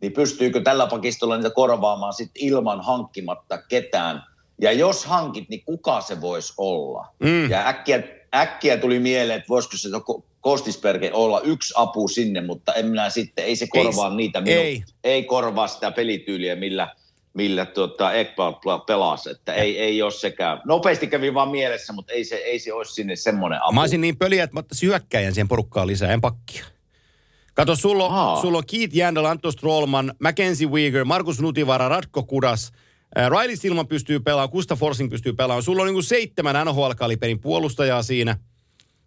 niin pystyykö tällä pakistolla niitä korvaamaan sit ilman hankkimatta ketään? Ja jos hankit, niin kuka se voisi olla? Mm. Ja äkkiä, äkkiä tuli mieleen, että voisiko se Ko- Kostisberge olla yksi apu sinne, mutta en minä sitten, ei se korvaa s- niitä ei. ei. ei korvaa sitä pelityyliä, millä, millä tuota Ekblad pelasi, että ei, ei ole sekään. Nopeasti kävi vaan mielessä, mutta ei se, ei se olisi sinne semmoinen apu. Mä olisin niin pöliä, että mä ottaisin hyökkäjän siihen porukkaan lisää, en pakkia. Kato, sulla on, Aa. sulla on Keith Jandel, Anton Strollman, Mackenzie Weegar, Markus Nutivara, Ratko Kudas, äh, Riley Stillman pystyy pelaamaan, Gustav Forsing pystyy pelaamaan. Sulla on niin kuin seitsemän NHL-kaliberin puolustajaa siinä.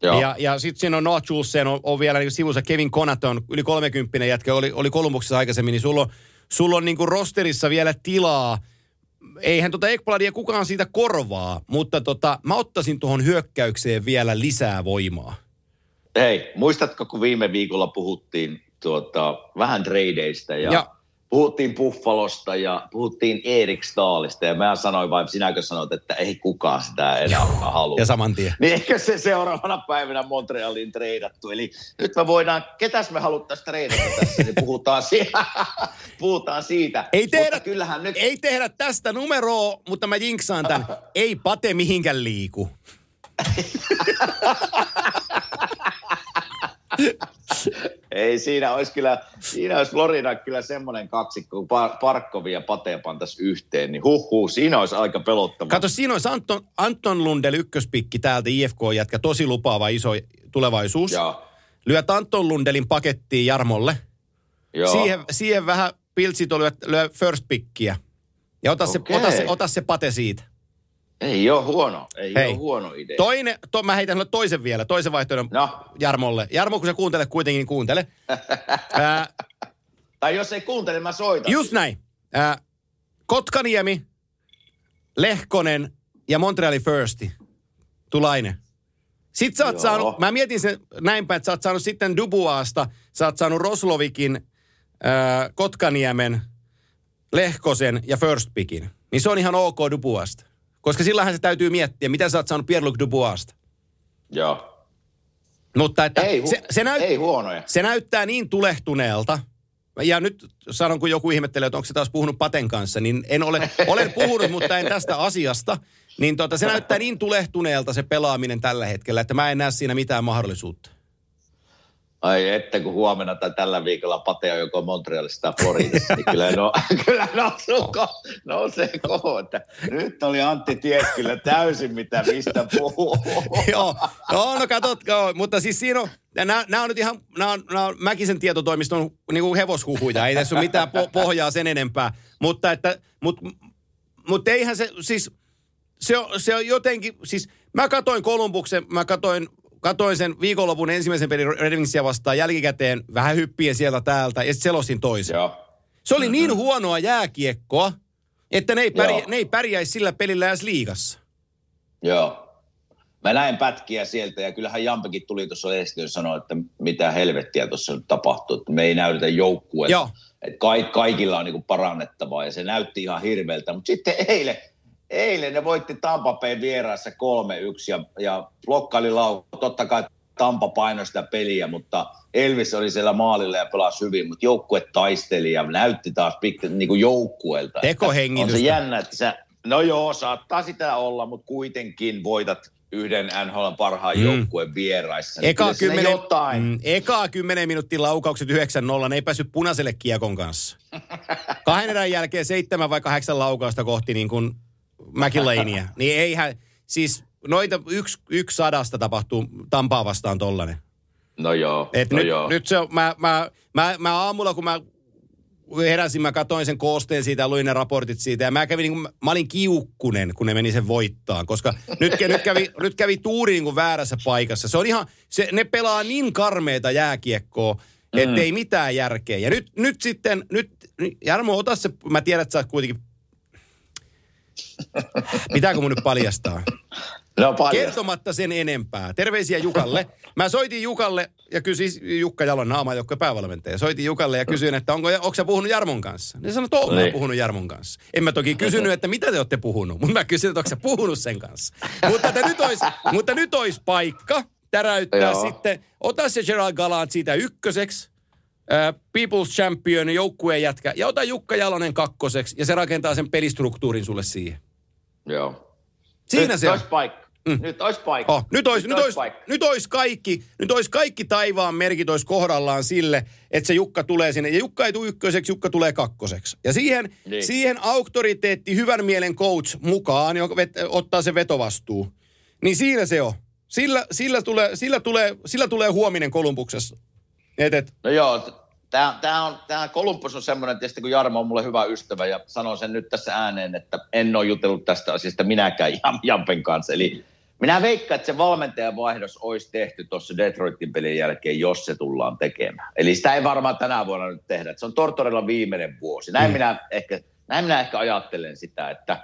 Joo. Ja, ja sitten siinä on Noah Julesen, on, on vielä niin sivussa Kevin Conaton, yli 30 jätkä, oli, oli Kolumbuksessa aikaisemmin, niin sulla on, sulla on niin kuin rosterissa vielä tilaa. Eihän tota Ekbladia kukaan siitä korvaa, mutta tota, mä ottaisin tuohon hyökkäykseen vielä lisää voimaa. Hei, muistatko, kun viime viikolla puhuttiin tuota, vähän tradeista ja, Ja. Puhuttiin Buffalosta ja puhuttiin Erik Staalista ja mä sanoin vain, sinäkö sanoit, että ei kukaan sitä enää halua. Ja saman tien. Niin eikö se seuraavana päivänä Montrealiin treidattu? Eli nyt me voidaan, ketäs me haluttaisiin treidata tässä, niin puhutaan, si- puhutaan siitä. Ei tehdä, Mutta kyllähän nyt, ei tehdä tästä numeroa, mutta mä jinksaan tämän. Ei pate mihinkään liiku. ei siinä olisi kyllä, siinä olisi Florida kyllä semmoinen kaksikko, kun Par- Parkkovi ja Pate pantaisi yhteen, niin huh, huh siinä olisi aika pelottavaa. Kato, siinä olisi Anton, Anton Lundell ykköspikki täältä IFK-jätkä, tosi lupaava iso tulevaisuus. Joo, Lyöt Anton Lundelin pakettiin Jarmolle. joo. Siihen, siihen vähän piltsit lyö, lyö first pickiä. Ja ota, se, Okei. ota, se, ota se pate siitä. Ei ole huono, ei Hei. ole huono idea. Toinen, to, mä heitän toisen vielä, toisen vaihtoehdon No. Jarmolle. Jarmo, kun sä kuuntelet kuitenkin, niin kuuntele. Ää, Tai jos ei kuuntele, mä soitan. just näin. Ää, Kotkaniemi, Lehkonen ja Montreali Firsti. Tulainen. Sitten sä oot Joo. saanut, mä mietin sen näinpä, että sä oot saanut sitten Dubuasta, sä oot saanut Roslovikin, ää, Kotkaniemen, Lehkosen ja First Pickin. Niin se on ihan ok Dubuasta. Koska sillähän se täytyy miettiä, mitä sä oot saanut Pierre-Luc Dubuasta. Joo. Mutta että Ei, hu- se, se, näyt, ei huonoja. se näyttää niin tulehtuneelta. Ja nyt sanon, kun joku ihmettelee, että onko se taas puhunut Paten kanssa, niin en ole, olen puhunut, mutta en tästä asiasta. Niin tota, se näyttää niin tulehtuneelta se pelaaminen tällä hetkellä, että mä en näe siinä mitään mahdollisuutta. Ai että kun huomenna tai tällä viikolla Pate on joko Montrealissa tai Floridassa, niin kyllä, no, kyllä nousee, ko, nousee koho, että nyt oli Antti ties kyllä täysin mitä mistä puhuu. joo, no katot, joo, mutta siis siinä on, nämä, on nyt ihan, nämä on, nämä on Mäkisen tietotoimiston niin kuin hevoshuhuja, ei tässä ole mitään po- pohjaa sen enempää, mutta että, mut, mutta eihän se, siis se on, se on jotenkin, siis mä katoin Kolumbuksen, mä katoin, katoin sen viikonlopun ensimmäisen pelin Red Wingsia vastaan jälkikäteen, vähän hyppien sieltä täältä, ja sitten selostin toisen. Joo. Se oli niin huonoa jääkiekkoa, että ne ei, pärjä, ne ei pärjäisi sillä pelillä edes liigassa. Joo. Mä näin pätkiä sieltä ja kyllähän Jampekin tuli tuossa ja sanoi, että mitä helvettiä tuossa nyt tapahtuu, että me ei näytetä joukkueelta. Joo. Ka- kaikilla on niinku parannettavaa ja se näytti ihan hirveältä. Mutta sitten eilen, eilen ne voitti Tampa Bay vieraassa 3-1 ja, ja blokkaili lau. Totta kai Tampa painoi sitä peliä, mutta Elvis oli siellä maalilla ja pelasi hyvin, mutta joukkue taisteli ja näytti taas pikku, niin kuin joukkueelta. Tekohengitystä. On se jännä, että sä, no joo, saattaa sitä olla, mutta kuitenkin voitat yhden NHL parhaan mm. joukkueen vieraissa. Niin Eka siinä kymmenen, jotain. mm, eka kymmenen minuuttia laukaukset 9-0, ne ei päässyt punaiselle kiekon kanssa. Kahden erän jälkeen seitsemän vai kahdeksan laukausta kohti niin kuin McIlainia. Niin eihän, siis noita yksi, yksi sadasta tapahtuu Tampaa vastaan tollanen. No joo, Et no nyt, joo. nyt se on, mä, mä, mä, mä aamulla kun mä heräsin, mä katsoin sen koosteen siitä ja luin ne raportit siitä. Ja mä kävin niin kuin, mä olin kiukkunen, kun ne meni sen voittaan. Koska nyt, nyt, kävi, nyt kävi tuuri niin kuin väärässä paikassa. Se on ihan, se, ne pelaa niin karmeita jääkiekkoa, että ei mitään järkeä. Ja nyt, nyt sitten, nyt, Jarmo, ota se, mä tiedän, että sä oot kuitenkin, pitääkö mun nyt paljastaa? no paljon. Kertomatta sen enempää. Terveisiä Jukalle. Mä soitin Jukalle ja kysyin, Jukka Jalon naama, joka päävalmentaja. Soitin Jukalle ja kysyin, että onko, onko sä puhunut Jarmon kanssa? Ne sanoi, että oon Niin. puhunut Jarmon kanssa. En mä toki kysynyt, että mitä te olette puhunut, mutta mä kysyin, että onko sä puhunut sen kanssa. mutta, että nyt olisi, mutta nyt olisi paikka täräyttää Joo. sitten. Ota se Gerald Galant siitä ykköseksi. People's Champion, joukkueen jätkä. Ja ota Jukka Jalonen kakkoseksi ja se rakentaa sen pelistruktuurin sulle siihen. Joo. Siinä nyt se on. olisi paikka. Mm. Nyt olisi paikka. Oh, nyt olisi, nyt, olisi, paikka. nyt olisi kaikki, nyt olisi kaikki taivaan merkit olisi kohdallaan sille, että se Jukka tulee sinne. Ja Jukka ei tule ykköseksi, Jukka tulee kakkoseksi. Ja siihen, Niin. siihen auktoriteetti, hyvän mielen coach mukaan, joka vet, ottaa se vetovastuu. Niin siinä se on. Sillä, sillä, tulee, sillä, tulee, sillä tulee huominen Kolumbuksessa. Et, et, No joo, tämä, tämä, on, tämä Kolumbus on semmoinen, tietysti kun Jarmo on mulle hyvä ystävä ja sanon sen nyt tässä ääneen, että en ole jutellut tästä asiasta minäkään Jam, Jampen kanssa. Eli minä veikkaan, että se valmentajan vaihdos olisi tehty tuossa Detroitin pelin jälkeen, jos se tullaan tekemään. Eli sitä ei varmaan tänä vuonna nyt tehdä. että Se on Tortorella viimeinen vuosi. Näin, mm. minä, ehkä, näin minä ehkä ajattelen sitä, että,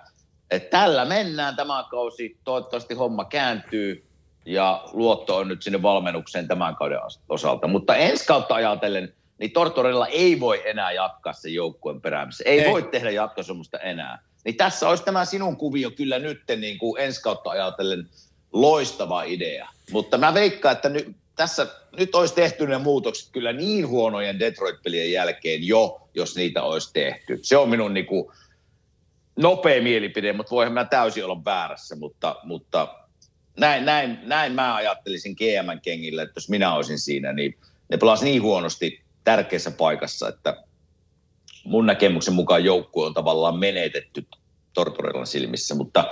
että tällä mennään tämä kausi. Toivottavasti homma kääntyy ja luotto on nyt sinne valmennukseen tämän kauden osalta. Mutta ensi kautta ajatellen, niin Tortorella ei voi enää jatkaa sen joukkueen peräämisessä. Ei, Ei. ei voi tehdä jatkosomusta enää. Niin tässä olisi tämä sinun kuvio kyllä nyt niin kuin ensi kautta ajatellen loistava idea. Mutta mä veikkaan, että nyt, tässä, nyt olisi tehty ne muutokset kyllä niin huonojen Detroit-pelien jälkeen jo, jos niitä olisi tehty. Se on minun niin kuin nopea mielipide, mutta voihan mä täysin olla väärässä, mutta, mutta näin, näin, näin mä ajattelisin GMn kengillä, että jos minä olisin siinä, niin ne pelasi niin huonosti tärkeässä paikassa, että mun näkemyksen mukaan joukkue on tavallaan menetetty Tortorellan silmissä, mutta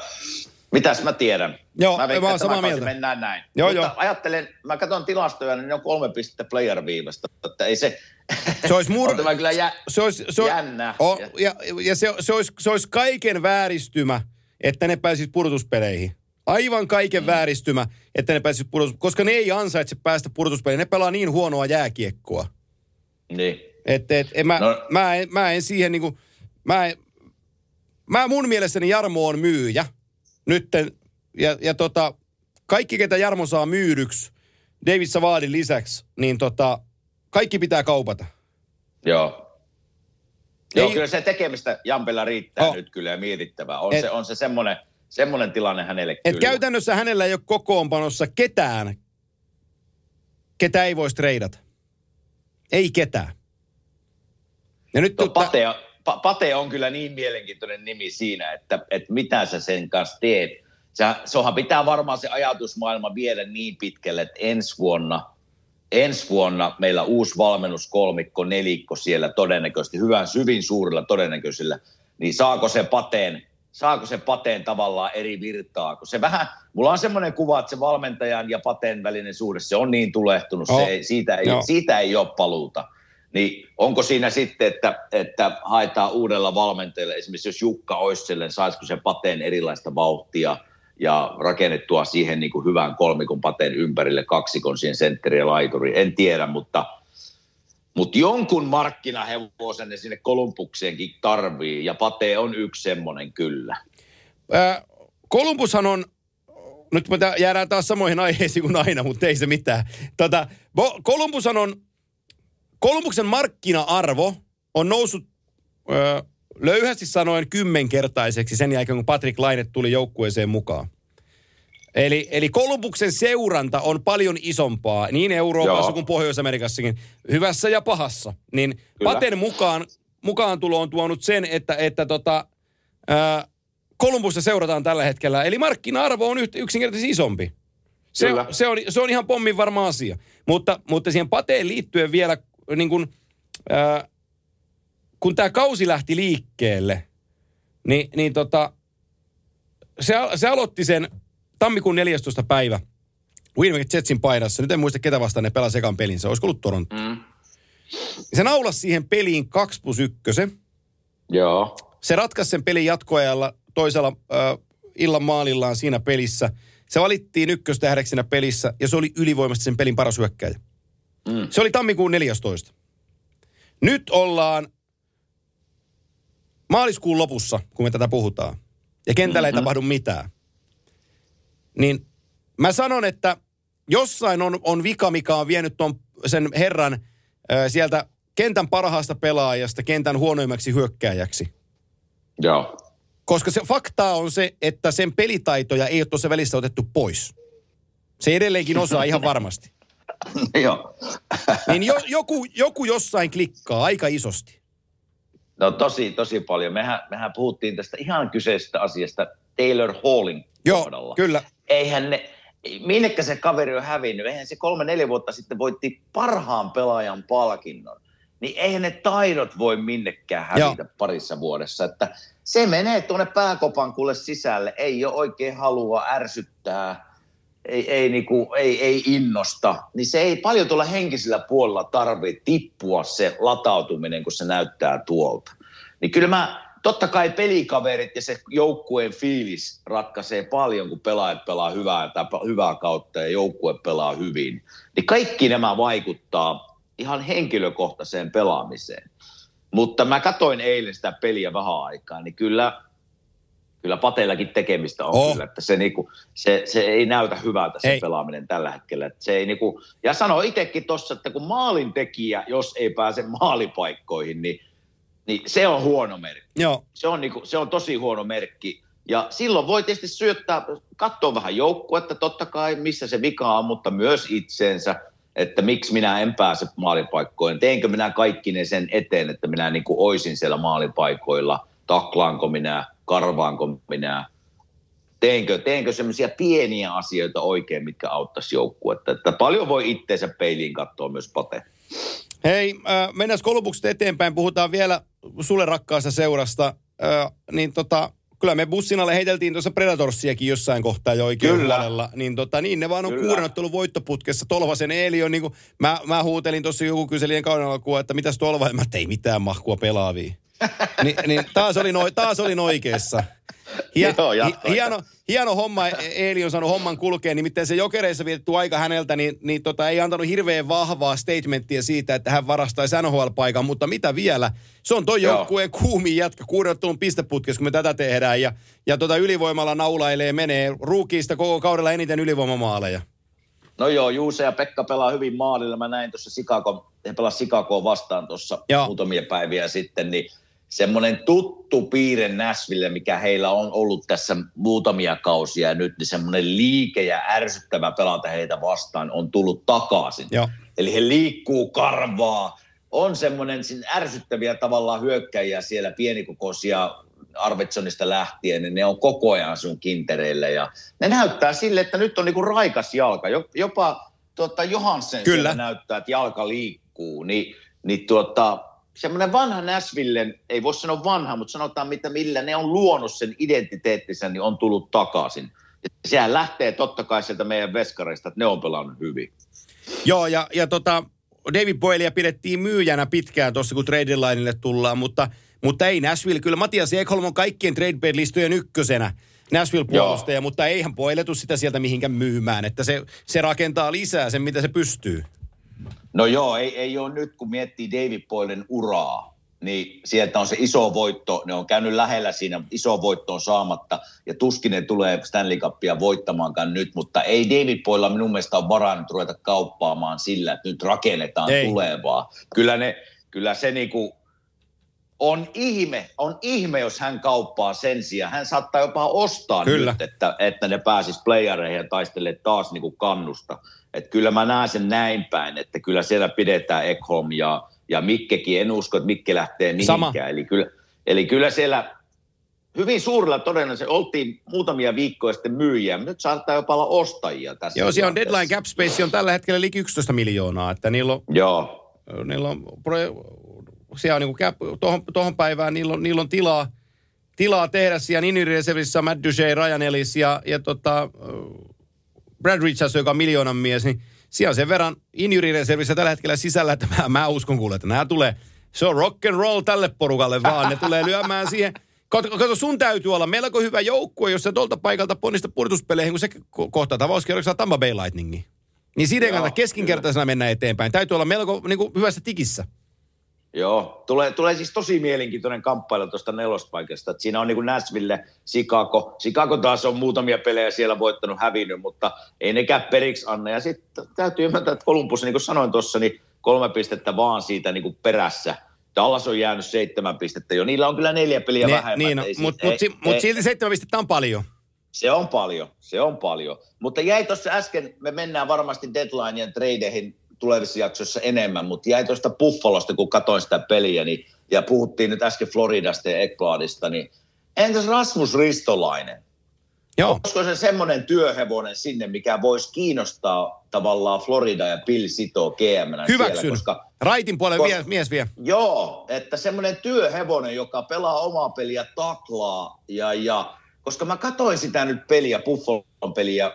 mitäs mä tiedän? Joo, mä mä oon samaa mieltä. mennään näin. Joo, mutta joo. ajattelen, mä katson tilastoja, niin ne on kolme pistettä player-viivasta, että ei se... Se olisi mur- on kyllä jä... se olisi, se on, Jännä. O, ja ja se, se, olisi, se olisi kaiken vääristymä, että ne pääsisivät pudotuspeleihin. Aivan kaiken mm. vääristymä, että ne pääsisivät pudotus... Koska ne ei ansaitse päästä pudotuspeleihin. Ne pelaa niin huonoa jääkiekkoa. Niin. Että et, en, mä, no. Mä, en, mä en siihen niinku... Mä, en, mä mun mielestäni Jarmo on myyjä. Nytten. Ja, ja tota, kaikki, ketä Jarmo saa myydyksi, David Savadin lisäksi, niin tota, kaikki pitää kaupata. Joo. Joo, Ei- kyllä se tekemistä Jampella riittää oh. nyt kyllä ja mietittävää. On Et- se, on se semmoinen, semmoinen tilanne hänelle Et kyllä. käytännössä hänellä ei ole kokoonpanossa ketään, ketä ei voisi treidata. Ei ketään. Ja nyt Tuo tutta- Pate, Pa- Pate on kyllä niin mielenkiintoinen nimi siinä, että, että mitä sä sen kanssa teet. Sä, sohan pitää varmaan se ajatusmaailma viedä niin pitkälle, että ensi vuonna, ensi vuonna meillä uusi valmennuskolmikko, nelikko siellä todennäköisesti, hyvän syvin suurilla todennäköisillä, niin saako se pateen, saako se pateen tavallaan eri virtaa? Kun se vähän, mulla on semmoinen kuva, että se valmentajan ja pateen välinen suhde, se on niin tulehtunut, Joo. se ei, siitä, ei, siitä ei ole paluuta. Niin onko siinä sitten, että, että haetaan uudella valmentajalla, esimerkiksi jos Jukka olisi sellainen, saisiko se pateen erilaista vauhtia ja rakennettua siihen niin kuin hyvän kolmikon pateen ympärille kaksikon siihen sentteri ja laituri, en tiedä, mutta, mutta jonkun markkinahevosen ne sinne Kolumbukseenkin tarvii ja Pate on yksi semmoinen kyllä. Ää, Kolumbushan on, nyt me jäädään taas samoihin aiheisiin kuin aina, mutta ei se mitään. Tota, Bo- Kolumbushan on, Kolumbuksen markkina-arvo on noussut ö, löyhästi sanoen kymmenkertaiseksi sen jälkeen, kun Patrick Laine tuli joukkueeseen mukaan. Eli, eli Kolumbuksen seuranta on paljon isompaa niin Euroopassa Joo. kuin Pohjois-Amerikassakin, hyvässä ja pahassa. Niin Kyllä. Paten mukaan, mukaan tulo on tuonut sen, että, että tota, ää, Kolumbusta seurataan tällä hetkellä. Eli markkina-arvo on yksinkertaisesti isompi. Se, Kyllä. se, on, se on ihan pommin varma asia. Mutta, mutta siihen Pateen liittyen vielä, niin kun, ää, kun tämä kausi lähti liikkeelle, niin, niin tota, se, se aloitti sen tammikuun 14. päivä Winnipeg Jetsin paidassa. Nyt en muista ketä vastaan ne pelasi ekan pelinsä. Olisiko ollut Toronto? Mm. Se naulasi siihen peliin 2 plus 1. Joo. Se ratkaisi sen pelin jatkoajalla toisella äh, illan maalillaan siinä pelissä. Se valittiin ykköstähdeksi siinä pelissä ja se oli ylivoimasti sen pelin paras hyökkäjä. Mm. Se oli tammikuun 14. Nyt ollaan maaliskuun lopussa, kun me tätä puhutaan. Ja kentällä mm-hmm. ei tapahdu mitään. Niin mä sanon, että jossain on, on vika, mikä on vienyt ton, sen herran äh, sieltä kentän parhaasta pelaajasta kentän huonoimmaksi hyökkääjäksi. Joo. Koska se faktaa on se, että sen pelitaitoja ei ole tuossa välissä otettu pois. Se edelleenkin osaa ihan varmasti. Joo. Niin jo, joku, joku jossain klikkaa aika isosti. No tosi, tosi paljon. Mehän, mehän puhuttiin tästä ihan kyseisestä asiasta Taylor Hallin Joo, kohdalla. kyllä. Eihän ne, minnekä se kaveri on hävinnyt? Eihän se kolme, neljä vuotta sitten voitti parhaan pelaajan palkinnon. Niin eihän ne taidot voi minnekään hävitä Joo. parissa vuodessa. Että se menee tuonne pääkopan kuule sisälle. Ei ole oikein halua ärsyttää, ei, ei, niinku, ei, ei innosta. Niin se ei paljon tuolla henkisellä puolella tarvitse tippua se latautuminen, kun se näyttää tuolta. Niin kyllä mä, totta kai pelikaverit ja se joukkueen fiilis ratkaisee paljon, kun pelaajat pelaa hyvää, tai hyvää kautta ja joukkue pelaa hyvin. Niin kaikki nämä vaikuttaa ihan henkilökohtaiseen pelaamiseen. Mutta mä katoin eilen sitä peliä vähän aikaa, niin kyllä, kyllä Pateillakin tekemistä on Oh. kyllä, että se, niinku, se, se ei näytä hyvältä se Ei. pelaaminen tällä hetkellä. Että se ei niinku, ja sano itsekin tuossa, että kun maalintekijä, jos ei pääse maalipaikkoihin, niin, niin se on huono merkki Joo, se on, niinku, se on tosi huono merkki. Ja silloin voi tietysti syöttää, katsoa vähän joukkuetta totta kai, missä se vika on, mutta myös itseensä, että miksi minä en pääse maalipaikkoihin. Teenkö minä kaikki ne sen eteen, että minä niinku oisin siellä maalipaikoilla, taklaanko minä, karvaanko minä, teenkö, teenkö semmoisia pieniä asioita oikein, mitkä auttaisi joukkuetta. Että paljon voi itteensä peiliin katsoa myös Pate. Hei, äh, mennään Kolumbuksesta eteenpäin. Puhutaan vielä sulle rakkaasta seurasta. Äh, niin tota, kyllä me bussin alle heiteltiin tuossa Predatorsiakin jossain kohtaa jo oikein Kyllä. Niin, tota, niin ne vaan on Kyllä. kuuden ottelun voittoputkessa. Tolvasen Eeli on niin kuin, mä, mä huutelin tuossa joku kyselien kauden alkuun, että mitäs Tolva, mä ei mitään mahkua pelaavia. Ni, niin taas olin, taas olin oikeassa. Hie, Joo, hi, hieno, hieno homma, Eeli on saanut homman kulkeen, nimittäin se jokereissa vietetty aika häneltä, niin, niin tota, ei antanut hirveän vahvaa statementtia siitä, että hän varastaisi NHL-paikan, mutta mitä vielä? Se on toi joukkueen kuumin jätkä kuudettelun pisteputkessa, kun me tätä tehdään, ja, ja tota ylivoimalla naulailee menee ruukiista koko kaudella eniten ylivoimamaaleja. No joo, Juuse ja Pekka pelaa hyvin maalilla. Mä näin tuossa Chicago, he pelasivat Chicagoa vastaan tuossa muutamia päiviä sitten, niin semmoinen tuttu piirre Nashville, mikä heillä on ollut tässä muutamia kausia nyt, niin semmoinen liike ja ärsyttävä pelanta heitä vastaan on tullut takaisin. Joo. Eli he liikkuu karvaa, on semmoinen ärsyttäviä tavallaan hyökkäjiä siellä pienikokoisia Arvitsonista lähtien, niin ne on koko ajan sun kintereillä ja ne näyttää sille, että nyt on niinku raikas jalka. Jo- Jopa tuota, Johansen Kyllä. näyttää, että jalka liikkuu. Niin, niin tuota, semmoinen vanha Nashvillen, ei voi sanoa vanha, mutta sanotaan mitä, millä ne on luonut sen identiteettinsä, niin on tullut takaisin. Ja sehän lähtee totta kai sieltä meidän veskareista, että ne on pelannut hyvin. Joo, ja, ja tota, David Boylea pidettiin myyjänä pitkään tuossa, kun trade lineille tullaan, mutta, mutta ei Nashville. Kyllä Matias Ekholm on kaikkien trade listojen ykkösenä Nashville-puolustaja, mutta eihän Boyletu sitä sieltä mihinkään myymään, että se, se rakentaa lisää sen, mitä se pystyy. No joo, ei, ei ole nyt, kun miettii David Boylen uraa, niin sieltä on se iso voitto, ne on käynyt lähellä siinä, iso voitto on saamatta, ja tuskin ne tulee Stanley Cupia voittamaankaan nyt, mutta ei David Boylla minun mielestä ole varaa nyt ruveta kauppaamaan sillä, että nyt rakennetaan Ei. ei. tulevaa. Kyllä, ne, kyllä se niinku, on ihme, on ihme, jos hän kauppaa sen sijaan. Hän saattaa jopa ostaa Kyllä. nyt, että, että ne pääsis playereihin ja taistelee taas niin kuin kannusta. Et kyllä mä näen sen näin päin, että kyllä siellä pidetään Ekholm ja, ja Mikkekin. En usko, että Mikke lähtee mihinkään. Sama. Eli kyllä, eli kyllä siellä hyvin suurella todennäköisesti oltiin muutamia viikkoja sitten myyjiä, mutta nyt saattaa jopa olla ostajia tässä. Joo, siellä on deadline cap space on tällä hetkellä liki 11 miljoonaa, että niillä on, Joo, niillä on, siellä on niin kuin tohon, tohon päivään, niillä on, niillä on tilaa, tilaa tehdä siellä Injury-reservissä Matt Duchesne, Ryan Ellis ja, ja tota, Brad Richards, joka on miljoonan mies, niin siellä on sen verran Injury-reservissä tällä hetkellä sisällä, että mä, mä uskon kuule, että nämä tulee, se on rock and roll tälle porukalle vaan, ne tulee lyömään siihen. Kato, kato, sun täytyy olla melko hyvä joukkue, jos sä tuolta paikalta ponnista pudotuspeleihin, kun se ko- kohtaa tavauskierroksella Tampa Bay Lightningin. Niin siitä ei kannata keskinkertaisena mennä eteenpäin. Täytyy olla melko niin kuin, hyvässä tikissä. Joo, tulee, tulee siis tosi mielenkiintoinen kamppailu tuosta nelospaikasta. Et siinä on niin kuin Nashville, Chicago. Chicago taas on muutamia pelejä siellä voittanut, hävinnyt, mutta ei nekään periksi anna. Ja sitten täytyy ymmärtää, että Columbus, niin kuin sanoin tuossa, niin kolme pistettä vaan siitä niin kuin perässä. Dallas on jäänyt seitsemän pistettä jo. Niillä on kyllä neljä peliä Ne, vähemmän. niin, no, siis- mutta mut, si, mut silti seitsemän pistettä on paljon. Se on paljon, se on paljon. Mutta jäi tuossa äsken, me mennään varmasti deadline ja tradeihin tulevissa jaksoissa enemmän, mutta jäi tuosta Buffalosta, kun katsoin sitä peliä, niin, ja puhuttiin nyt äsken Floridasta ja Ekladista, niin entäs Rasmus Ristolainen? Joo, Olisiko se semmoinen työhevonen sinne, mikä voisi kiinnostaa tavallaan Florida ja Bill Sito GM hyväksyn. siellä, koska Raitin puolen Ko- vie, mies vie. Joo, että semmoinen työhevonen, joka pelaa omaa peliä, taklaa ja, ja koska mä katsoin sitä nyt peliä, Buffalon peliä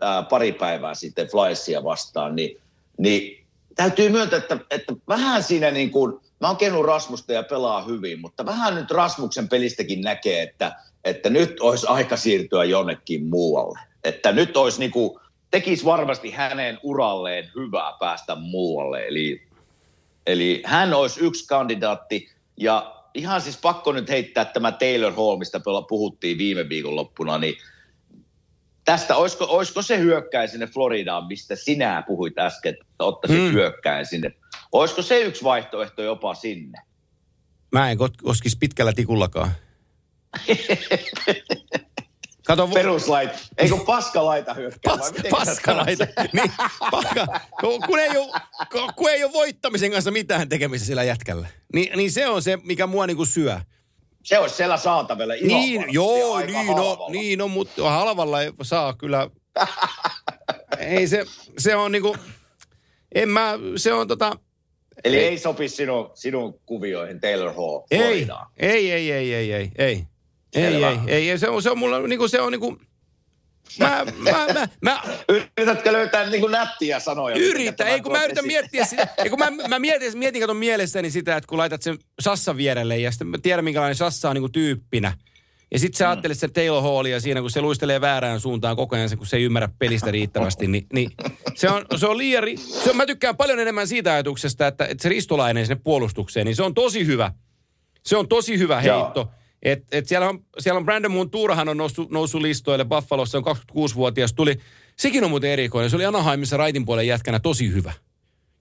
ää, pari päivää sitten Flyersia vastaan, niin, niin täytyy myöntää, että, että vähän siinä niin kuin, mä oon kenut Rasmusta ja pelaa hyvin, mutta vähän nyt Rasmuksen pelistäkin näkee, että, että nyt olisi aika siirtyä jonnekin muualle. Että nyt olisi niin kuin, tekisi varmasti hänen uralleen hyvää päästä muualle, eli Eli hän olisi yksi kandidaatti ja ihan siis pakko nyt heittää tämä Taylor Hall, mistä puhuttiin viime viikonloppuna, niin tästä olisiko, olisiko se hyökkäin sinne Floridaan, mistä sinä puhuit äsken, että ottaisit Mm. mm. hyökkäin sinne. Olisiko se yksi vaihtoehto jopa sinne? Mä en koskisi pitkällä tikullakaan. Kato, vo- Peruslait, eikö paskalaita hyökkää? pas, paskalaita. niin, paska, kun, kun, ei ole, kun ei ole voittamisen kanssa mitään tekemistä sillä jätkällä. Niin, niin se on se, mikä mua niinku syö. Se olisi siellä saatavilla ihan Niin, joo, niin no, halvalla. niin no, mutta halvalla ei saa kyllä. ei se, se on niinku, en mä, se on tota, Eli ei. ei, sopi sinun, sinun kuvioihin Taylor Hall ei, ei, ei, ei, ei, ei, ei. Ei, ei, ei, ei, se on, se on mulla niinku, se on niinku, mä, mä, mä, mä, Yritätkö löytää niin kuin nättiä sanoja? Yritä, ei kun mä yritän miettiä sitä. Ei kun mä, mä mietin, mietin katon mielessäni sitä, että kun laitat sen Sassan vierelle ja sitten mä tiedän minkälainen Sassa on niinku tyyppinä. Ja sitten sä ajattelet sen Taylor Hallia siinä, kun se luistelee väärään suuntaan koko ajan, kun se ei ymmärrä pelistä riittävästi, niin, niin se, on, se on liian... ri- Se on, mä tykkään paljon enemmän siitä ajatuksesta, että, että se ristolainen sinne puolustukseen, niin se on tosi hyvä. Se on tosi hyvä Joo. Et, et siellä, on, siellä on Brandon Montourhan on noussut, noussut listoille Buffalossa, on 26-vuotias. Tuli, sekin on muuten erikoinen. Se oli Anaheimissa raitin puolen jätkänä tosi hyvä.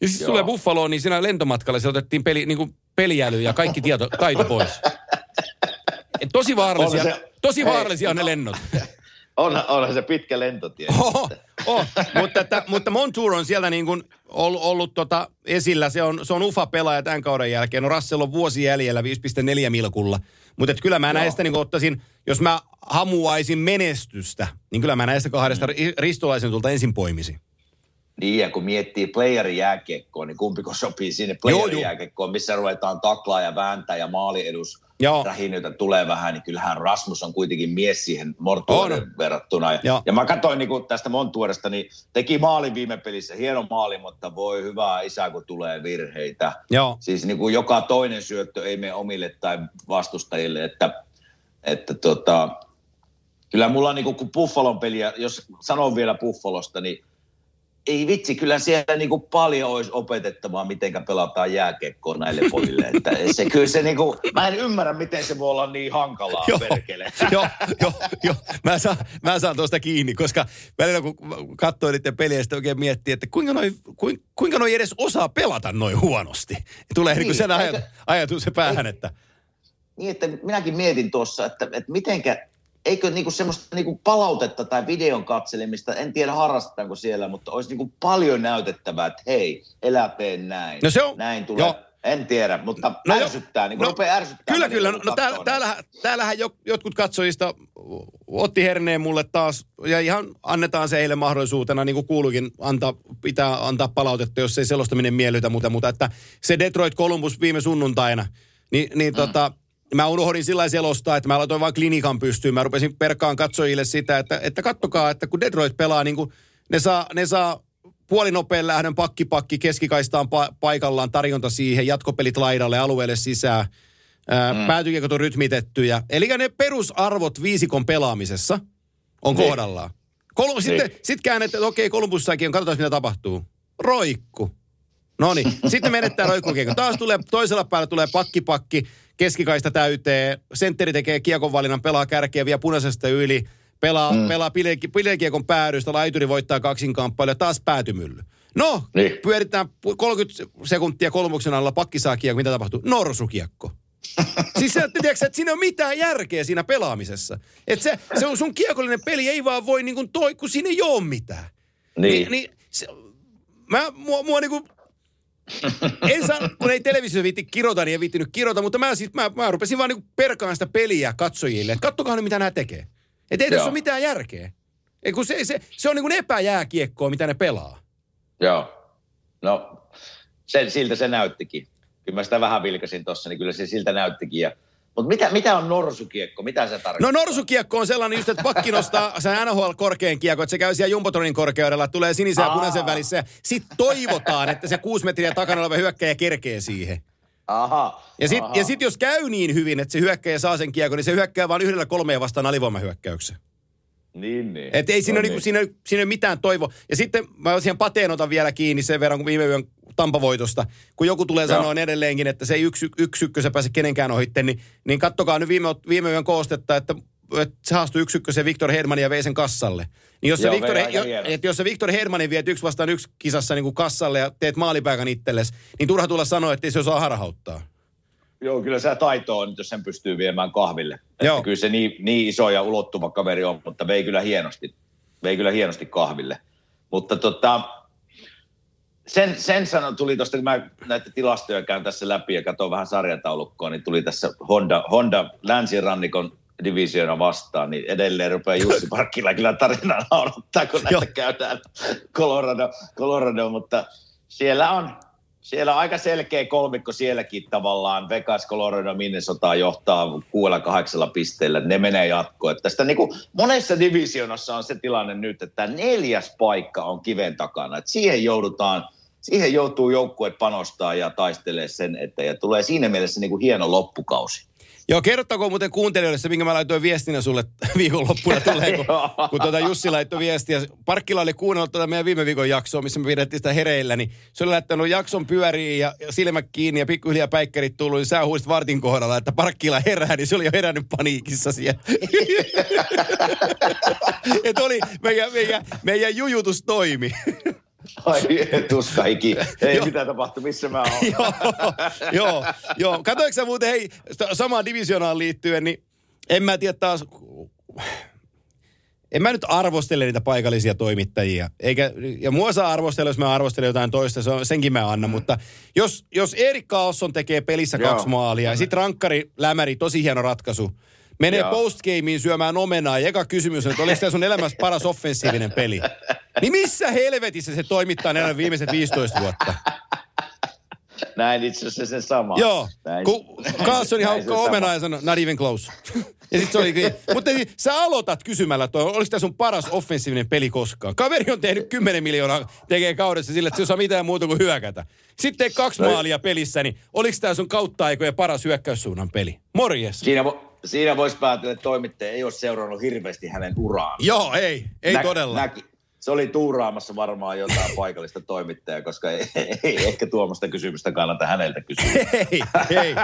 Ja sitten Joo. tulee Buffaloon, niin siinä lentomatkalla se otettiin peli, niin kuin peliäly ja kaikki tieto, taito pois. Et tosi vaarallisia, se- tosi Hei, vaarallisia on ne lennot. On, onhan se pitkä lentotie. Oho, oh, mutta, että, mutta Montour on siellä niin kuin ollut, ollut tota esillä. Se on, se on ufa-pelaaja tämän kauden jälkeen. No Russell on vuosi jäljellä 5,4 milkulla. Mutta kyllä mä näistä niin ottaisin, jos mä hamuaisin menestystä, niin kyllä mä näistä kahdesta ri- ristolaisen tulta ensin poimisin. Niin, ja kun miettii playerin jääkiekkoa, niin kumpiko sopii sinne playerin jääkiekkoon, missä ruvetaan taklaa ja vääntää ja maaliedus Joo. rähinöitä tulee vähän, niin kyllähän Rasmus on kuitenkin mies siihen Mortuoren On. verrattuna. Ja, Joo. ja mä katsoin niin tästä Montuoresta, niin teki maalin viime pelissä, hieno maali, mutta voi hyvää isä, kun tulee virheitä. Joo. Siis niin kuin joka toinen syöttö ei mene omille tai vastustajille, että, että tota, kyllä mulla niin kuin, kun Buffalon peliä, jos sanon vielä Buffalosta, niin ei vitsi, kyllä siellä niin kuin paljon olisi opetettavaa, miten pelataan jääkiekkoa näille pojille. Että se, kyllä se niin kuin, mä en ymmärrä, miten se voi olla niin hankalaa, Joo, perkele. joo, joo, joo. Mä saan, mä saan tuosta kiinni, koska välillä kun katsoo niiden peliä, sitten oikein miettii, että kuinka noi, kuinka, kuinka noi edes osaa pelata noin huonosti. Tulee niin, niin sen ajatus, ajatus se päähän, että niin, että minäkin mietin tuossa, että, että mitenkä, eikö niinku semmoista niinku palautetta tai videon katselemista, en tiedä harrastetaanko siellä, mutta olisi niinku paljon näytettävää, että hei, elä tee näin, No se on- näin tulee. joo. En tiedä, mutta No jo- ärsyttää, niin no, no, rupeaa ärsyttää. Kyllä, kyllä. kun No täällä, katsoo täällähän, täällähän jo, jotkut katsojista otti herneen mulle taas, ja ihan annetaan se heille mahdollisuutena, niin kuin kuuluukin, antaa, pitää antaa palautetta, jos ei selostaminen miellytä, mutta, mutta että se Detroit Columbus viime sunnuntaina, niin, niin mm. tota, mä unohdin sillä selostaa, että mä laitoin vain klinikan pystyyn. Mä rupesin perkaan katsojille sitä, että, että kattokaa, että kun Detroit pelaa, niin kuin ne saa, ne saa puolinopean lähdön pakkipakki keskikaistaan pa- paikallaan tarjonta siihen, jatkopelit laidalle, alueelle sisään. Ää, mm. Päätykiekot on rytmitettyjä. Eli ne perusarvot viisikon pelaamisessa on Niin. kohdallaan. Kol- sitten Niin. sit käännetään, että okei, Kolumbussakin on, katsotaan mitä tapahtuu. Roikku. No niin, sitten menettää roikkukiekko. Taas tulee, toisella päällä tulee pakkipakki, keskikaista täyteen, sentteri tekee kiekon valinnan, pelaa kärkeä, vie punaisesta yli, pelaa, mm. pelaa pile- pilekiekon päädystä, laituri voittaa kaksinkamppailu ja taas päätymylly. No, Niin. pyöritään pu- 30 sekuntia kolmuksen alla, pakki saa kiekko, mitä tapahtuu? Norsukiekko. siis se, tiedätkö, että siinä ei ole mitään järkeä siinä pelaamisessa. Että se, se on sun kiekollinen peli, ei vaan voi niin kuin toi, kun siinä ei ole mitään. Niin. Niin, niin se, mä, mua, mua niinku, en saa, kun ei televisiossa viitti kirota, niin ei viittinyt kirota, mutta mä, siis, mä, mä rupesin vaan niinku perkaan sitä peliä katsojille, että kattokaa nyt mitä nämä tekee. Että ei tässä Joo. ole mitään järkeä. Ei, kun se, se, se on niinku epäjääkiekkoa, mitä ne pelaa. Joo. No, sen, siltä se näyttikin. Kyllä mä sitä vähän vilkasin tuossa, niin kyllä se siltä näyttikin. Ja, mutta mitä, mitä on norsukiekko? Mitä se tarkoittaa? No norsukiekko on sellainen just, että pakki nostaa sen NHL korkean kiekko, että se käy siellä Jumbotronin korkeudella, tulee sinisen ja punaisen välissä ja sit toivotaan, että se kuusi metriä takana oleva hyökkäjä kerkee siihen. Aha. Ja sitten ja sit jos käy niin hyvin, että se hyökkäjä saa sen kiekon, niin se hyökkää vain yhdellä kolmea vastaan alivoimahyökkäyksen. Niin, niin. Et ei siinä, No ole, niinku, siinä, siinä ei ole mitään toivoa. Ja sitten mä siihen pateen otan vielä kiinni sen verran, kun viime yön Tampavoitosta, kun joku tulee Joo. sanoa edelleenkin, että se ei yksi, yksi ykkösen pääse kenenkään ohitte, niin, niin kattokaa nyt viime, viime yön koostetta, että, että se haastui yksi ykkösen Viktor Hedman ja vei sen kassalle. Niin jos, se Joo, Viktor, vei aika jo, että jos se Viktor Hedmanin viet yksi vastaan yksi kisassa niin kuin kassalle ja teet maalipaikan itsellesi, niin turha tulla sanoa, että ei se osaa harhauttaa. Joo, kyllä se taito on, jos sen pystyy viemään kahville. Joo. Että kyllä se niin, niin iso ja ulottuva kaveri on, mutta vei kyllä hienosti. Vei kyllä hienosti kahville. Mutta tota, sen, sen sanon, tuli tuosta, kun mä näitä tilastoja käyn tässä läpi ja katson vähän sarjataulukkoa, niin tuli tässä Honda, Honda länsirannikon divisiona vastaan, niin edelleen rupeaa Jussi Parkkila kyllä tarinaa naurattaa, kun Joo. näitä käydään Colorado, Colorado, mutta siellä on, siellä on aika selkeä kolmikko sielläkin tavallaan. Vegas, Colorado, Minnesota johtaa kuudella kahdeksalla pisteellä. Ne menee jatkoon. Että Tästä niin kuin monessa divisionassa on se tilanne nyt, että neljäs paikka on kiven takana. Että siihen joudutaan, siihen joutuu joukkueet panostaa ja taistelee sen eteen. Ja tulee siinä mielessä niin kuin hieno loppukausi. Joo, kerrottakoon muuten kuuntelijoille se, minkä mä laitoin viestinä sulle viikonloppuna tulee, kun, kun tuota Jussi laittoi viestiä. Parkkila oli kuunnellut tuota meidän viime viikon jaksoa, missä me pidettiin sitä hereillä, niin se oli laittanut jakson pyöriin ja ja silmät kiinni ja pikkuhiljaa päikkärit tullut, niin sä huusit vartin kohdalla, että Parkkila herää, niin se oli jo herännyt paniikissa siellä. Et oli, meidän, meidän, meidän jujutus toimi. Ai tuska hiki. Ei Joo. mitä tapahtu, missä mä oon. joo, joo, joo. Katoiko sä muuten, hei, samaan divisionaan liittyen, niin en mä tiedä taas, en mä nyt arvostele niitä paikallisia toimittajia. Eikä, ja mua saa arvostella, jos mä arvostelen jotain toista, se on, senkin mä annan. Mutta jos, jos Erik Karlsson tekee pelissä Joo. kaksi maalia, ja sitten rankkari, lämäri, tosi hieno ratkaisu, menee Joo. postgameen syömään omenaa, ja eka kysymys on, että oliko tämä sun elämässä paras offensiivinen peli? Niin missä helvetissä se toimittaa ne viimeiset 15 vuotta? Näin itse asiassa se sama. Joo, Näin, kun Carlsoni näin haukkaa omenaa ja sanoo, not even close. Ja sit se oli, mutta niin, sä aloitat kysymällä, että oliko tämä sun paras offensiivinen peli koskaan? Kaveri on tehnyt 10 miljoonaa, tekee kaudessa sillä, että se ei osaa mitään muuta kuin hyökätä. Sitten teet kaksi No. maalia pelissä, niin oliko tämä sun kautta aikojen paras hyökkäyssuunnan peli? Morjes. Siinä, vo, siinä voisi päätellä, että toimittaja ei ole seurannut hirveästi hänen uraan. Joo, ei, ei todella. Näki, se oli tuuraamassa varmaan jotain paikallista toimittajaa, koska ei, ei ehkä tuomasta kysymystä kannata häneltä kysyä. Ei, ei,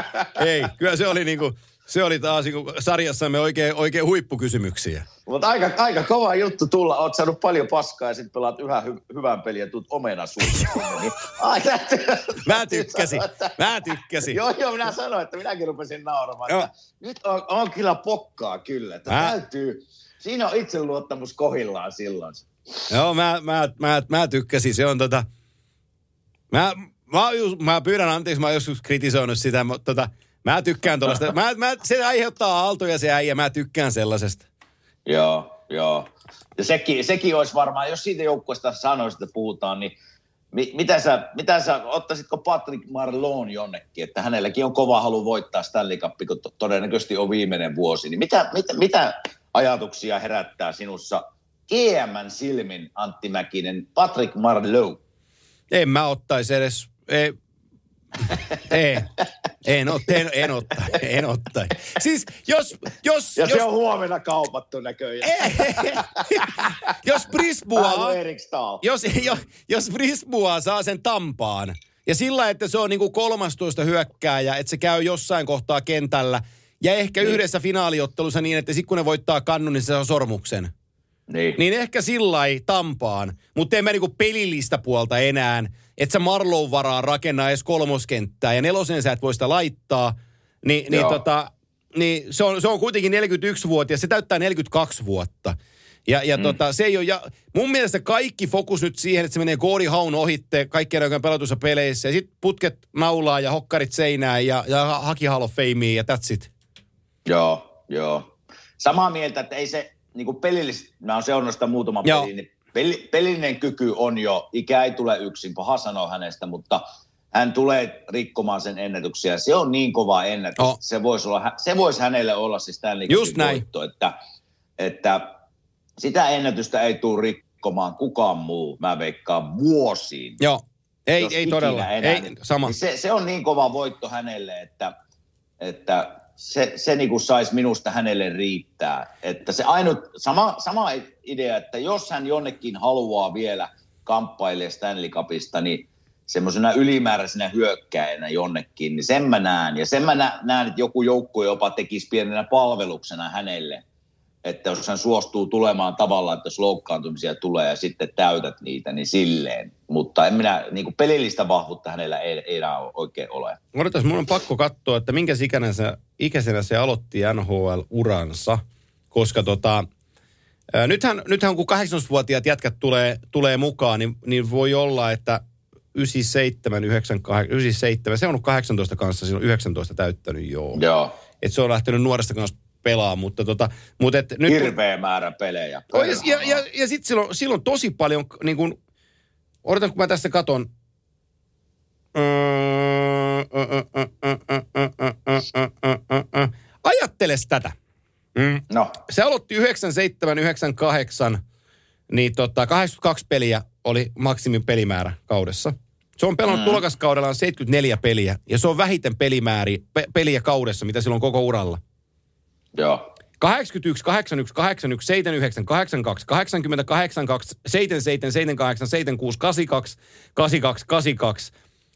ei. Kyllä se oli niinku, se oli taas niinku sarjassamme oikein, oikein huippukysymyksiä. Mutta aika, aika kova juttu tulla. Oot saanut paljon paskaa ja sitten pelaat yhä hy- hyvän pelin ja tuut omena niin, Mä tykkäsin. Mä tykkäsin. Joo, joo, minä sanoin, että minäkin rupesin nauramaan. Joo. Nyt on, on, kyllä pokkaa kyllä. Että Mä- täytyy, siinä on itseluottamus kohillaan silloin. Joo, mä, mä, mä, mä tykkäsin. Se on tota... Mä, mä, just, mä pyydän anteeksi, mä oon joskus kritisoinut sitä, mutta tota, mä tykkään tuollaista. Mä, mä, se aiheuttaa aaltoja se äijä, mä tykkään sellaisesta. Joo, joo. Ja sekin, sekin olisi varmaan, jos siitä joukkueesta sanoisit, että puhutaan, niin mi, mitä, sä, mitä sä, ottaisitko Patrick Marlon jonnekin, että hänelläkin on kova halu voittaa Stanley Cup, kun to- todennäköisesti on viimeinen vuosi, niin mitä, mitä, mitä ajatuksia herättää sinussa GMn silmin, Antti Mäkinen, Patrick Marleau? En mä ottaisi edes... Ei, ei, en, ot, en, en ottaisi, en ottaisi. Siis jos, jos, Ja jos, se on huomenna kaupattu näköjään. jos kuin Erik Stahl. jos, jos, jos Brisbois saa sen tampaan, ja sillä, että se on niinku 13 hyökkääjä, että se käy jossain kohtaa kentällä, ja ehkä niin. yhdessä finaaliottelussa niin, että sitten kun ne voittaa kannun, niin se saa sormuksen. Niin. Niin ehkä sillä tampaan, mutta en mä niinku pelillistä puolta enää, että sä Marlow varaa rakennaa edes kolmoskenttää, ja nelosen sä et voi sitä laittaa, niin, niin, tota, niin se, on, se on kuitenkin 41-vuotias, se täyttää 42 vuotta. Ja, ja mm. tota, se ei ole, ja mun mielestä kaikki fokus nyt siihen, että se menee Goori Haun ohitte kaikkien aikojen pelatuissa peleissä, ja sitten putket naulaa ja hokkarit seinään ja, ja haki Hall of Famea ja that's it. Joo, joo. Samaa mieltä, että ei se niin kuin pelillisesti, mä oon seurannut sitä muutaman Joo. pelin, niin peli, pelillinen kyky on jo, ikä ei tule yksin, paha sanoa hänestä, mutta hän tulee rikkomaan sen ennätyksiä. Se on niin kova ennätys, Oh. se, voisi olla, se voisi hänelle olla siis Stanley Just Cupin näin. voitto, että, että sitä ennätystä ei tule rikkomaan kukaan muu, mä veikkaan vuosiin. Joo, ei, ei todella, enää, ei, niin- sama. Niin se, se on niin kova voitto hänelle, että, että se, se niin saisi minusta hänelle riittää. Että se ainut, sama, sama idea, että jos hän jonnekin haluaa vielä kamppailee Stanley Cupista, niin semmoisena ylimääräisenä hyökkäjänä jonnekin, niin sen mä näen. Ja sen mä nä- näen, että joku joukkue jopa tekisi pienenä palveluksena hänelle. Että jos hän suostuu tulemaan tavalla, että jos loukkaantumisia tulee ja sitten täytät niitä, niin silleen. Mutta en minä, niin kuin pelillistä vahvuutta hänellä ei, ei enää oikein ole. Odotas, mun on pakko katsoa, että minkä ikäisenä se, ikäisenä se aloitti NHL-uransa, koska tota, ää, nythän, nythän kun 18-vuotiaat jätkät tulee, tulee mukaan, niin, niin voi olla, että 97, 98, 97, se on ollut 18 kanssa, silloin 19 täyttänyt joo. Joo. Et se on lähtenyt nuoresta kanssa pelaa, mutta tota, mutta et nyt... kun- Hirveä määrä pelejä. Oh, ja, ja, ja, ja sitten silloin, silloin tosi paljon, niin kuin, odotan kun mä tästä katon. Ajatteles tätä. Mm. No, Se aloitti 97, 98, niin tota, 82 peliä oli maksimin pelimäärä kaudessa. Se on pelannut mm. tulokaskaudellaan 74 peliä, ja se on vähiten pelimääri, pe, peliä kaudessa, mitä silloin koko uralla. Joo. 81, 81, 81, 79, 82, 80, 82, 77, 78, 76, 82, 82, 82.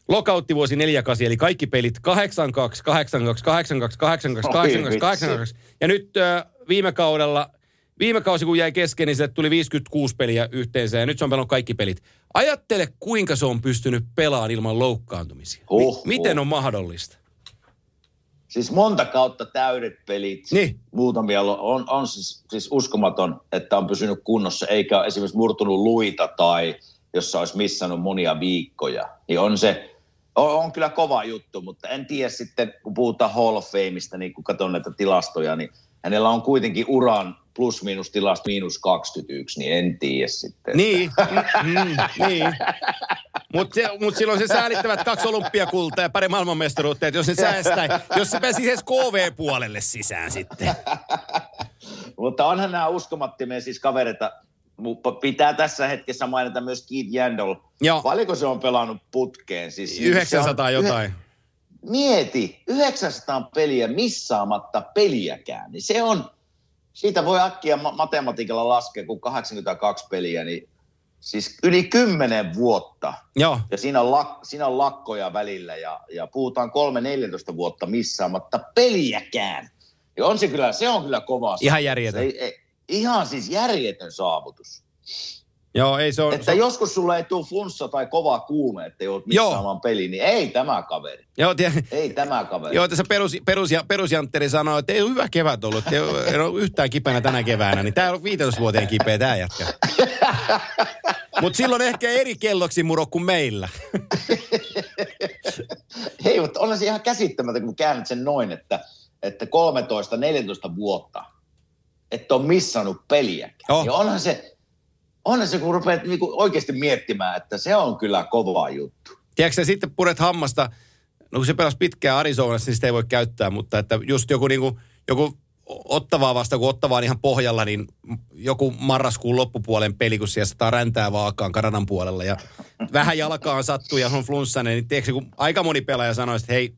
Lokauttivuosi 48, eli kaikki pelit 82, 82, 82, 82, Oi 82, vitsi. 82. Ja nyt äh, viime kaudella, viime kausi kun jäi kesken, niin sille tuli 56 peliä yhteensä ja nyt se on pelannut kaikki pelit. Ajattele, kuinka se on pystynyt pelaamaan ilman loukkaantumisia. Huh, Mi- miten huh. on mahdollista? Siis monta kautta täydet pelit. Niin. Muutamia on, on siis, siis uskomaton, että on pysynyt kunnossa, eikä ole esimerkiksi murtunut luita tai jossa olisi missannut monia viikkoja. Niin on se, on, on kyllä kova juttu, mutta en tiedä sitten, kun puhutaan Hall of Fameista, niin kun katson näitä tilastoja, niin hänellä on kuitenkin uran plus-miinus tilasta miinus 21, niin en tiedä sitten. Niin, mm, mm, niin. Mutta mut silloin se säälittävät kaksi olympiakultaa ja pari maailmanmestaruutta, että jos ne säästää, jos se pääsi edes KV-puolelle sisään sitten. Mutta onhan nämä uskomattomia siis kavereita. Mutta pitää tässä hetkessä mainita myös Keith Jandol. Joo. Paljonko se on pelannut putkeen? Siis 900 se on- jotain. Mieti, 900 peliä missaamatta peliäkään. Niin se on, siitä voi äkkiä ma- matematiikalla laskea, kun 82 peliä, niin siis yli 10 vuotta. Joo, Ja siinä on, lak, siinä on lakkoja välillä ja, ja puhutaan 3-14 vuotta missaamatta peliäkään. Ja on se kyllä, se on kyllä kova. Ihan järjetön. Se Ei, ei, Ihan siis järjetön saavutus. Joo, ei se on... Että se on- joskus sulle ei tule flunssa tai kova kuume, että joudut missaamaan peli, niin ei tämä kaveri. Joo, tie, Ei tämä kaveri. Joo, tässä perus, perus, perusjantteri sanoi, että ei ole hyvä kevät ollut, että ei ole, ei ole yhtään kipeänä tänä keväänä, niin tämä on 15 vuoteen kipeä tämä jätkä. Mutta silloin ehkä eri kelloksi muro kuin meillä. Hei, mutta on se ihan käsittämätöntä, kun käännät sen noin, että, että 13-14 vuotta, että on missannut peliäkään. Oh. Ja onhan se, onhan se, kun rupeat niinku oikeasti miettimään, että se on kyllä kova juttu. Tiedätkö sä, sitten puret hammasta, no kun se pelasi pitkään Arizonassa, niin sitä ei voi käyttää, mutta että just joku, niinku, joku ottavaa vasta, kun ottavaa on ihan pohjalla, niin joku marraskuun loppupuolen peli, kun siellä sataa räntää vaakaan Kanadan puolella ja vähän jalkaan sattuu ja on flunssainen, niin tiedätkö, kun aika moni pelaaja sanoi, että hei,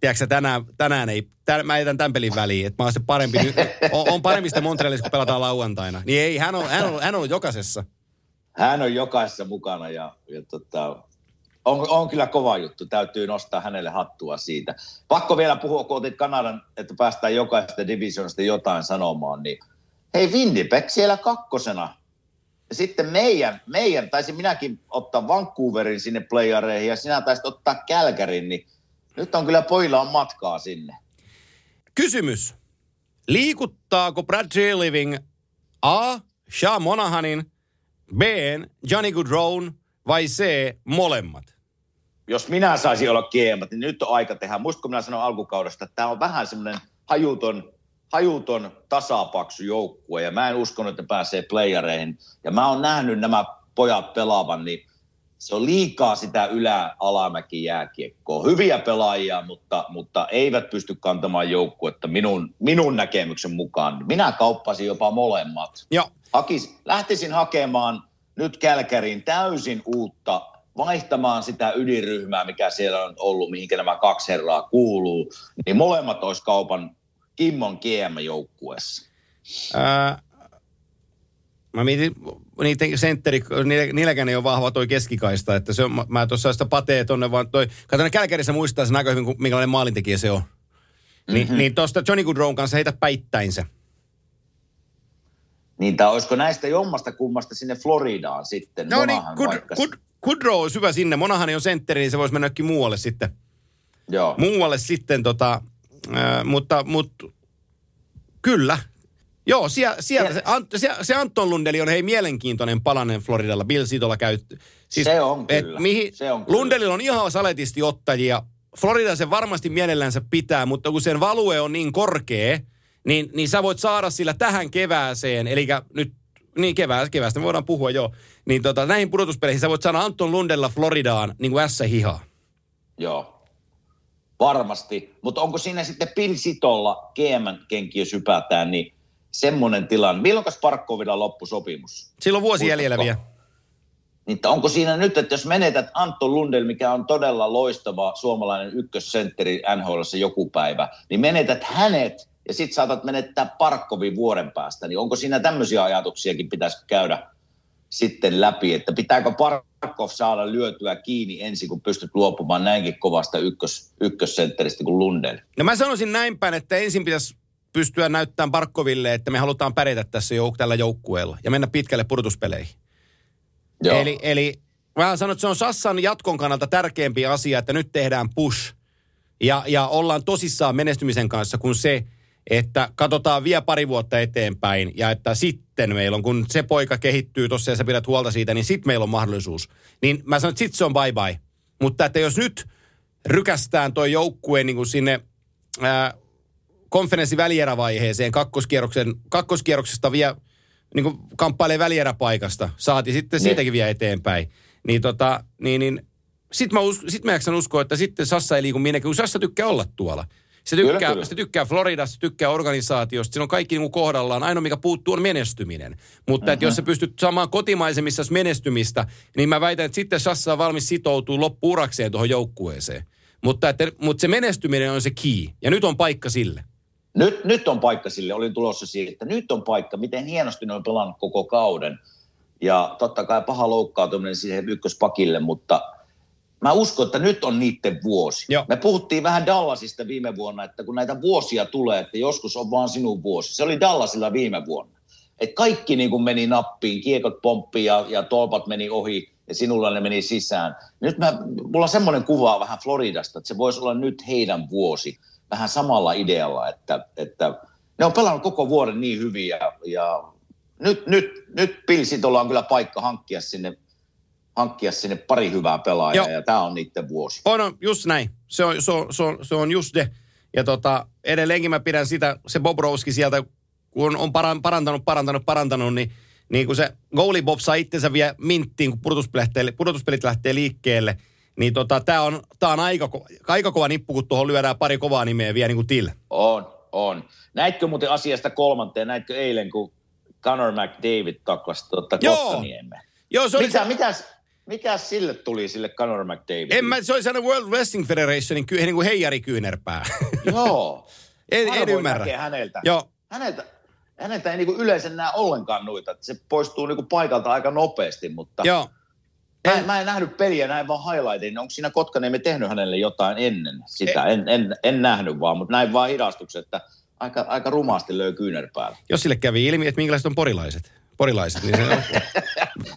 tiedätkö tänään, tänään ei, tän, mä jätän tämän pelin väliin, että mä oon parempi, nyt, on, on parempi sitä Montrealissa, kun pelataan lauantaina. Niin ei, hän on, hän on, hän on jokaisessa. Hän on jokaisessa mukana ja, ja tota, on, on kyllä kova juttu. Täytyy nostaa hänelle hattua siitä. Pakko vielä puhua, kun otit Kanadan, että päästään jokaisesta divisionista jotain sanomaan, niin hei Winnipeg siellä kakkosena. Ja sitten meidän, meidän, taisin minäkin ottaa Vancouverin sinne playareihin ja sinä taisit ottaa Kälkärin, niin nyt on kyllä pojilla on matkaa sinne. Kysymys. Liikuttaako Brad Living A. Sean Monahanin, B. Johnny Goodrow vai C. molemmat? jos minä saisin olla GM, niin nyt on aika tehdä. Muistatko minä sanoin alkukaudesta, että tämä on vähän semmoinen hajuton, hajuton tasapaksu joukkue ja mä en uskonut, että ne pääsee playereihin. Ja mä oon nähnyt nämä pojat pelaavan, niin se on liikaa sitä ylä-alamäki jääkiekkoa. Hyviä pelaajia, mutta, mutta eivät pysty kantamaan joukkuetta minun, minun näkemyksen mukaan. Minä kauppasin jopa molemmat Joo. hakis, lähtisin hakemaan nyt Kälkäriin täysin uutta, vaihtamaan sitä ydinryhmää, mikä siellä on ollut, mihinkä nämä kaksi herraa kuuluu, niin molemmat olisi kaupan Kimmon GM-joukkueessa. Ää, mä mietin, niiden sentteri, niillä- niilläkään ei ole vahva toi keskikaista, että se on, mä, mä tuossa sitä patee tonne vaan toi, ne Kälkärissä muistaa sen aika hyvin, minkälainen maalintekijä se on. Ni, Mhm. Niin tuosta Johnny Goodrown kanssa heitä päittäin se. Niin tai olisiko näistä jommasta kummasta sinne Floridaan sitten? No niin, Monahan Good, vaikka- good, Goodrow on hyvä sinne. Monahani on sentteri, niin se voisi mennä muualle sitten. Joo. Muualle sitten tota, ää, mutta, mutta kyllä. Joo, siellä, sieltä se, Ant, se, se Anton Lundeli on hei mielenkiintoinen palanen Floridalla. Bill Sitola käy. Se on kyllä, se on kyllä. Lundelilla on ihan saletisti ottajia. Florida se varmasti mielellänsä pitää, mutta kun sen value on niin korkea, niin, niin sä voit saada sillä tähän kevääseen, eli nyt niin kevää, keväästä me voidaan puhua jo, niin tota, näihin pudotuspeleihin sä voit saada Anton Lundella Floridaan niin kuin S-hihaa. Joo. Varmasti. Mutta onko siinä sitten Bill Sitolla GM-kenkiö sypätään, niin semmoinen tilanne. Milloin Sparkkovilla loppusopimus? Silloin vuosi jäljellä vielä. Niin onko siinä nyt, että jos menetät Antto Lundell, mikä on todella loistava suomalainen ykkössentteri nhl joku päivä, niin menetät hänet ja sitten saatat menettää Parkkovin vuoden päästä, niin onko siinä tämmöisiä ajatuksiakin pitäisi käydä sitten läpi, että pitääkö Parkov saada lyötyä kiinni ensin, kun pystyt luopumaan näinkin kovasta ykkös, ykkössentteristä kuin Lundell? No mä sanoisin näin päin, että ensin pitäisi pystyä näyttämään Barkoville, että me halutaan pärjätä tässä jouk- tällä joukkueella ja mennä pitkälle pudotuspeleihin. Joo. Eli, eli mä sanon, että se on Sassan jatkon kannalta tärkeämpi asia, että nyt tehdään push ja, ja ollaan tosissaan menestymisen kanssa kuin se, että katsotaan vielä pari vuotta eteenpäin ja että sitten meillä on, kun se poika kehittyy tuossa ja sä pidät huolta siitä, niin sitten meillä on mahdollisuus. Niin mä sanon, että sitten se on bye bye. Mutta että jos nyt rykästään toi joukkue niin kuin sinne ää, konferenssin välierävaiheeseen kakkoskierroksen, kakkoskierroksesta vielä niin kuin kamppailee välieräpaikasta, saati sitten Niin. siitäkin vielä eteenpäin. Niin tota, niin, niin sit mä, us, sit mä jaksan uskoa, että sitten Sassa ei liiku minnekään, kun Sassa tykkää olla tuolla. Se tykkää, Kyllä, kyllä. se tykkää Floridasta, se tykkää organisaatiosta, siinä on kaikki niin kohdallaan. Ainoa, mikä puuttuu, on menestyminen. Mutta että jos sä pystyt saamaan kotimaisemmissa menestymistä, niin mä väitän, että sitten Sassa on valmis sitoutuu loppuurakseen tuohon joukkueeseen. Mutta, että, mutta se menestyminen on se key, ja nyt on paikka sille. Nyt, nyt on paikka sille, olin tulossa siihen, että nyt on paikka, miten hienosti ne on pelannut koko kauden. Ja totta kai paha loukkaantuminen siihen ykköspakille, mutta mä uskon, että nyt on niiden vuosi. Joo. Me puhuttiin vähän Dallasista viime vuonna, että kun näitä vuosia tulee, että joskus on vaan sinun vuosi. Se oli Dallasilla viime vuonna. että kaikki niin kuin meni nappiin, kiekot pomppi ja, ja tolpat meni ohi ja sinulla ne meni sisään. Nyt mä, mulla on semmoinen kuva vähän Floridasta, että se voisi olla nyt heidän vuosi vähän samalla idealla, että, että ne on pelannut koko vuoden niin hyvin ja, ja nyt, nyt, nyt Pilsitolla on kyllä paikka hankkia sinne, hankkia sinne pari hyvää pelaajaa Joo. ja tämä on niiden vuosi. On, on, just näin. Se on, se on, se on, se on just ne. Ja tota, edelleenkin mä pidän sitä, se Bobrovski sieltä, kun on paran- parantanut, parantanut, parantanut, niin, niin kun se goalie Bob saa itsensä vielä minttiin, kun pudotuspelit, pudotuspelit lähtee liikkeelle, niin tota, tää on, tää on aika, ko- aika kova nippu, kun tuohon lyödään pari kovaa nimeä vielä niin kuin Till. On, on. Näitkö muuten asiasta kolmanteen, näitkö eilen, kun Conor McDavid taklasi tuota Joo. Joo, se oli Mitä, se, mitäs, mikäs sille tuli, sille Conor McDavidille? en mä, se oli sellainen World Wrestling Federationin ky, niin kuin heijarikyynärpää. Joo. en, en ymmärrä. häneltä. Joo, Häneltä, häneltä ei niinku yleensä näe ollenkaan noita. että Se poistuu niinku paikalta aika nopeasti, mutta joo. Mä, En- mä en nähnyt peliä, näin vaan highlightin. Onko siinä Kotkaniemen tehnyt hänelle jotain ennen sitä? En, en, en nähnyt vaan, mutta näin vaan hidastuksen, että aika, aika rumaasti löi kyynärpäällä. Jos sille kävi ilmi, että minkälaiset on porilaiset. Porilaiset, niin se on,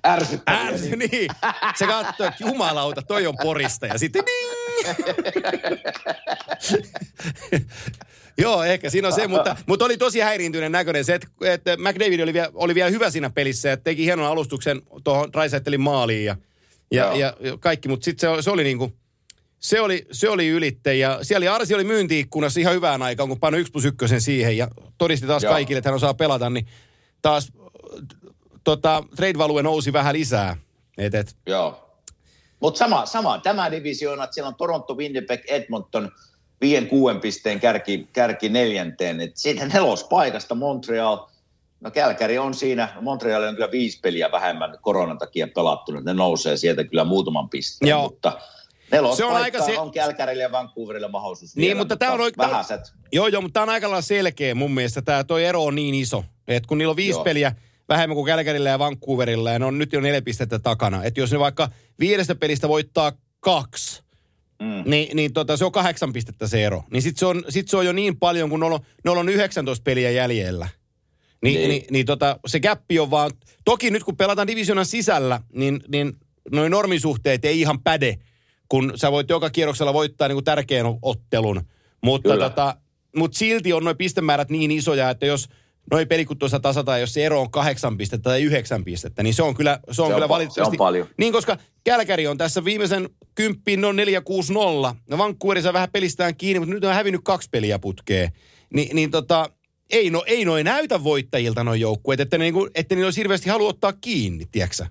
Ärsyttävää. Ärsy, niin. Se katsoo, että jumalauta, toi on porista. Ja sitten ding! Joo, ehkä siinä on se, mutta, mutta oli tosi häiriintyneen näköinen se, että, että McDavid oli vielä, oli vielä hyvä siinä pelissä ja teki hienon alustuksen tuohon Raisaittelin maaliin ja, ja, Joo. ja, kaikki, mutta sitten se, se oli niin kuin, se oli, se oli ylittä ja siellä oli Arsi oli myyntiikkunassa ihan hyvään aikaan, kun painoi 1 plus 1 siihen ja todisti taas Joo. kaikille, että hän osaa pelata, niin taas tota, trade value nousi vähän lisää. Et, et, Joo. Mutta sama, sama, tämä divisioona, että siellä on Toronto, Winnipeg, Edmonton, viien kuuden pisteen kärki, kärki neljänteen. Et siitä nelospaikasta Montreal, no Kälkäri on siinä, Montreal on kyllä viisi peliä vähemmän koronan takia pelattunut, ne nousee sieltä kyllä muutaman pisteen, Joo. mutta Se on aika se- on Kälkärille ja Vancouverille mahdollisuus Niin, vielä, mutta tää on oik- tää on- vähäiset. Joo, joo, mutta tämä on aika lailla selkeä mun mielestä. Tämä toi ero on niin iso, että kun niillä on viisi Joo. peliä vähemmän kuin Kälkärillä ja Vancouverilla, ja ne on nyt jo neljä pistettä takana. Että jos ne vaikka viidestä pelistä voittaa kaksi, Mm. niin, niin tota, se on kahdeksan pistettä se ero. Niin sit se on, sit se on jo niin paljon, kun ne on, ne on 19 peliä jäljellä. Niin, niin. Niin. niin, tota, se käppi on vaan... Toki nyt kun pelataan divisionan sisällä, niin, niin noin normisuhteet ei ihan päde, kun sä voit joka kierroksella voittaa niin kuin tärkeän ottelun. Mutta Kyllä. tota, mut silti on noin pistemäärät niin isoja, että jos noin pelikut tuossa tasataan, jos se ero on kahdeksan pistettä tai yhdeksän pistettä, niin se on kyllä, se on Se on kyllä pa- valitettavasti... se on paljon. Niin, koska Kälkäri on tässä viimeisen kymppiin no 4-6-0. No Vancouverissa vähän pelistään kiinni, mutta nyt on hävinnyt kaksi peliä putkeen. Ni, niin tota, ei, no, ei noi näytä voittajilta noin joukkueet, että, niinku, että niillä olisi hirveästi halu ottaa kiinni, tiedätkö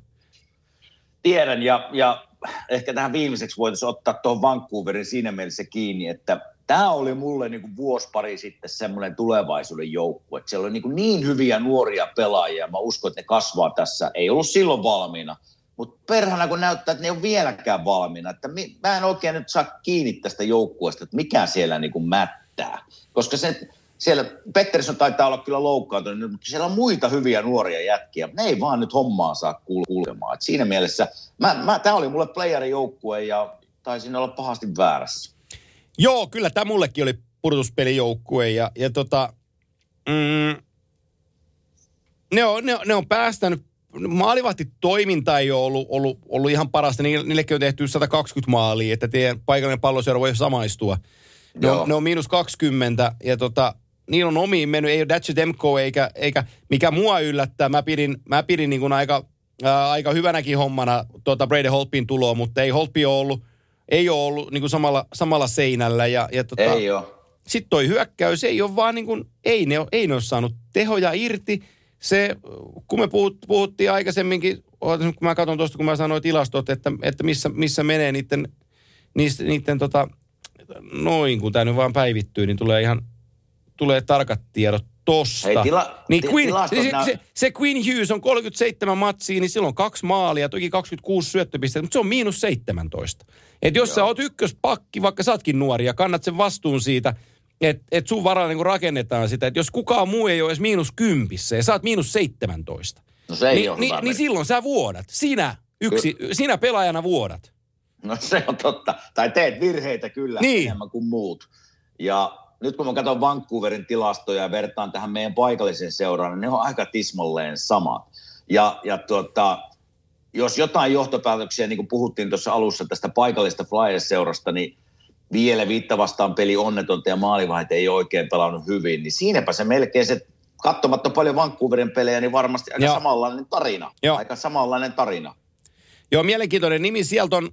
Tiedän, ja, ja ehkä tähän viimeiseksi voitaisiin ottaa tuohon Vancouverin siinä mielessä kiinni, että tämä oli mulle niin vuosi pari sitten semmoinen tulevaisuuden joukkue. Että siellä oli niin, niin hyviä nuoria pelaajia, mä uskon, että ne kasvaa tässä. Ei ollut silloin valmiina, mutta perhana kun näyttää, että ne ole vieläkään valmiina. Että mä en oikein nyt saa kiinni tästä joukkueesta, että mikä siellä niin mättää. Koska se, siellä Pettersson taitaa olla kyllä loukkaantunut, mutta siellä on muita hyviä nuoria jätkiä. Ne ei vaan nyt hommaa saa kul- kulkemaan. Et siinä mielessä, mä, mä, tämä oli mulle playerin joukkue ja taisin olla pahasti väärässä. Joo, kyllä tämä mullekin oli pudotuspelijoukkue ja, ja tota, mm, ne, on, ne, on- ne on päästänyt, maalivahti toiminta ei ole ollut, ollut, ollut ihan parasta. Niille- Niillekin on tehty 120 maalia, että teidän paikallinen palloseura voi samaistua. Ne Joo. on, ne on miinus 20 ja tota, niillä on omiin mennyt, ei ole Dacia Demko eikä, eikä mikä mua yllättää. Mä pidin, mä pidin niin kuin aika, ää, aika hyvänäkin hommana tuota Brady Holpin tuloa, mutta ei Holpi ole ollut, ei ole ollut niin kuin samalla, samalla seinällä. Ja, ja tota, Ei ole. sitten toi hyökkäys ei ole vaan niin kuin, ei ne, ole- ei ne ole saanut tehoja irti. Se, kun me puhut, puhuttiin aikaisemminkin, kun mä katson tuosta, kun mä sanoin tilastot, että, että missä, missä menee niiden, niiden, niiden tota, noin, kun tämä nyt vaan päivittyy, niin tulee ihan, tulee tarkat tiedot tosta. Hei, tila- niin Queen, tilastot se, nää- se, se Queen Hughes on 37 matsia, niin silloin kaksi maalia, toki 26 syöttöpistettä, mutta se on miinus 17. Et jos Joo. sä oot ykköspakki, vaikka sä ootkin nuori ja kannat sen vastuun siitä, että et sun varalla niin rakennetaan sitä, että jos kukaan muu ei ole edes miinus kympissä ja sä oot miinus 17, No se ei niin, ole niin, niin silloin sä vuodat. Sinä, yksi, sinä pelaajana vuodat. No se on totta. Tai teet virheitä kyllä niin. enemmän kuin muut. Ja nyt kun mä katson Vancouverin tilastoja ja vertaan tähän meidän paikalliseen seuraan, niin ne on aika tismalleen samat. Ja, ja tuota, jos jotain johtopäätöksiä, niin kuin puhuttiin tuossa alussa tästä paikallista Flyers-seurasta, niin vielä viitta vastaan peli onnetonta ja maalivahit ei oikein pelannut hyvin, niin siinäpä se melkein se, katsomatta paljon Vancouverin pelejä, niin varmasti aika Joo. samanlainen tarina. Joo. Aika samanlainen tarina. Joo, mielenkiintoinen nimi sieltä on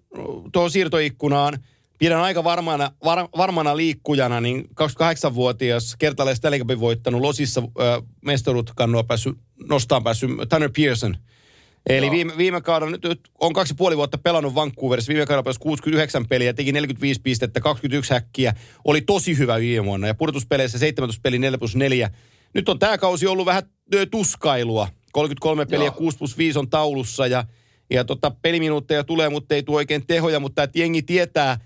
tuohon siirtoikkunaan. Pidän aika varmana, var, varmana liikkujana, niin 28-vuotias kertaalleen Stanley Cupin voittanut Losissa äh, mestaruutkannua päässyt, nostaan päässyt Tanner Pearson. Eli Joo. viime, viime kaudella, nyt, nyt on kaksi puoli vuotta pelannut Vancouverissa. Viime kaudella pääsi 69 peliä, teki 45 pistettä, 21 häkkiä. Oli tosi hyvä viime vuonna ja pudotuspeleissä 17 peli 4 plus 4. Nyt on tämä kausi ollut vähän tuskailua. 33 peliä, Joo. 6 plus 5 on taulussa ja, ja tota, peliminuutteja tulee, mutta ei tule oikein tehoja. Mutta että jengi tietää,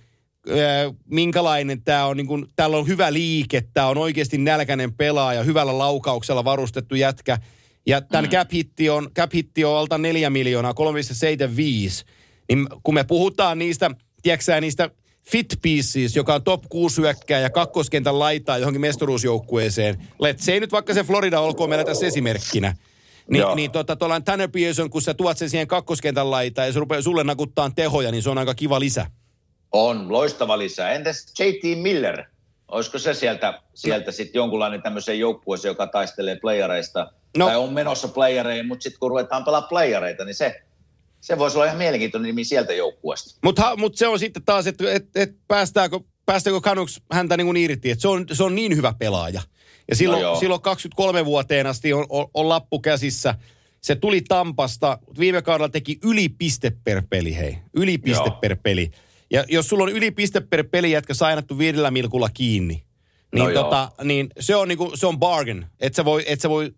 minkälainen tämä on. Niin kun, täällä on hyvä liike, tämä on oikeasti nälkäinen pelaaja, hyvällä laukauksella varustettu jätkä. Ja tämän mm. cap, hitti on, cap hitti on alta 4 miljoonaa, 3,75. Niin kun me puhutaan niistä, tiedätkö niistä fit pieces, joka on top 6 hyökkää ja kakkoskentän laitaa johonkin mestaruusjoukkueeseen. Let's say nyt vaikka se Florida olkoon meillä tässä esimerkkinä. Ni, Joo. niin tota, tuollainen Tanner Pearson, kun sä tuot sen siihen kakkoskentän laitaan ja se rupeaa sulle nakuttaa tehoja, niin se on aika kiva lisä. On, loistava lisä. Entäs JT Miller? Olisiko se sieltä, sieltä sitten jonkunlainen tämmöisen joukkueeseen, joka taistelee playereista, No. tai on menossa playereihin, mutta sitten kun ruvetaan pelaa playereita, niin se, se voisi olla ihan mielenkiintoinen nimi sieltä joukkueesta. Mutta mut se on sitten taas, että et, et päästääkö, päästääkö Canucks häntä niin kuin irti. Et se, on, se on niin hyvä pelaaja. Ja silloin, No joo. silloin 23 vuoteen asti on, on, on lappu käsissä. Se tuli Tampasta, viime kaudella teki yli piste per peli, hei. Yli piste Joo. per peli. Ja jos sulla on yli piste per peli jätkä sainattu viidellä milkulla kiinni, niin, No joo. tota, niin se on niinku, se on bargain. Et sä voi, et sä voi,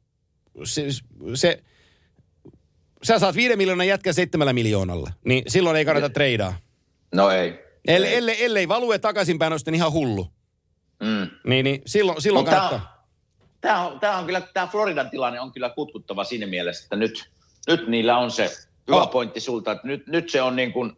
se, se, sä saat viiden miljoonan jätkän seitsemällä miljoonalla, niin silloin ei kannata treidaa. No ei. Ellei, ellei, ellei value takaisinpäin on sitten ihan hullu. Mm. Niin, niin silloin, silloin Mutta kannattaa. Tämä on, tää on kyllä, tämä Floridan tilanne on kyllä kutkuttava siinä mielessä, että nyt, nyt niillä on se hyvä oh. pointti sulta, että nyt, nyt se on niin kuin,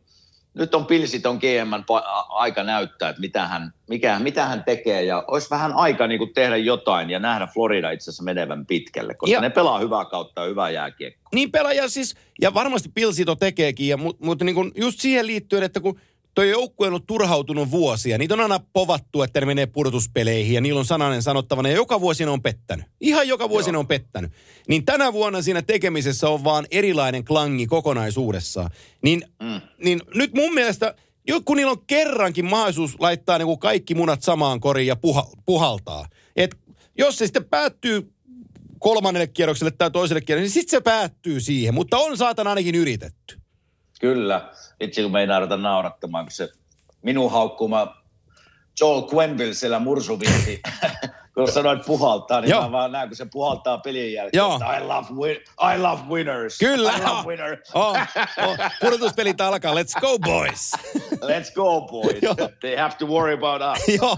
nyt on pilsiton GMn pa- a- aika näyttää, että mitä hän, mikä, mitä hän tekee ja olisi vähän aika niin kuin tehdä jotain ja nähdä Florida itse asiassa menevän pitkälle, koska Ja- ja. ne pelaa hyvää kautta ja hyvää jääkiekkoa. Niin pelaaja siis, ja varmasti Pilsito tekeekin, ja, mutta, mutta niin kuin just siihen liittyen, että kun toi joukkue on ollut turhautunut vuosia, niitä on aina povattu, että ne menee pudotuspeleihin, ja niillä on sananen sanottavana, ja joka vuosi ne on pettänyt. Ihan joka vuosi Joo. ne on pettänyt. Niin tänä vuonna siinä tekemisessä on vaan erilainen klangi kokonaisuudessaan. Niin, Mm. niin nyt mun mielestä, kun niillä on kerrankin mahdollisuus laittaa niin kuin kaikki munat samaan koriin ja puha, puhaltaa. Et jos se sitten päättyy kolmannelle kierrokselle tai toiselle kierrokselle, niin sitten se päättyy siihen. Mutta on saatan ainakin yritetty. Kyllä, itse kun meinaa ruveta naurattamaan, kun se minun haukkuma Joel Quenville siellä mursuviesti, kun sanoit puhaltaa, niin Joo. mä vaan näen, kun se puhaltaa pelin jälkeen, Joo. että I love, win- I love winners. Kyllä. I love winners. Oh, oh, pudotuspelit alkaa. Let's go, boys. Let's go, boys. Joo. They have to worry about us. joo,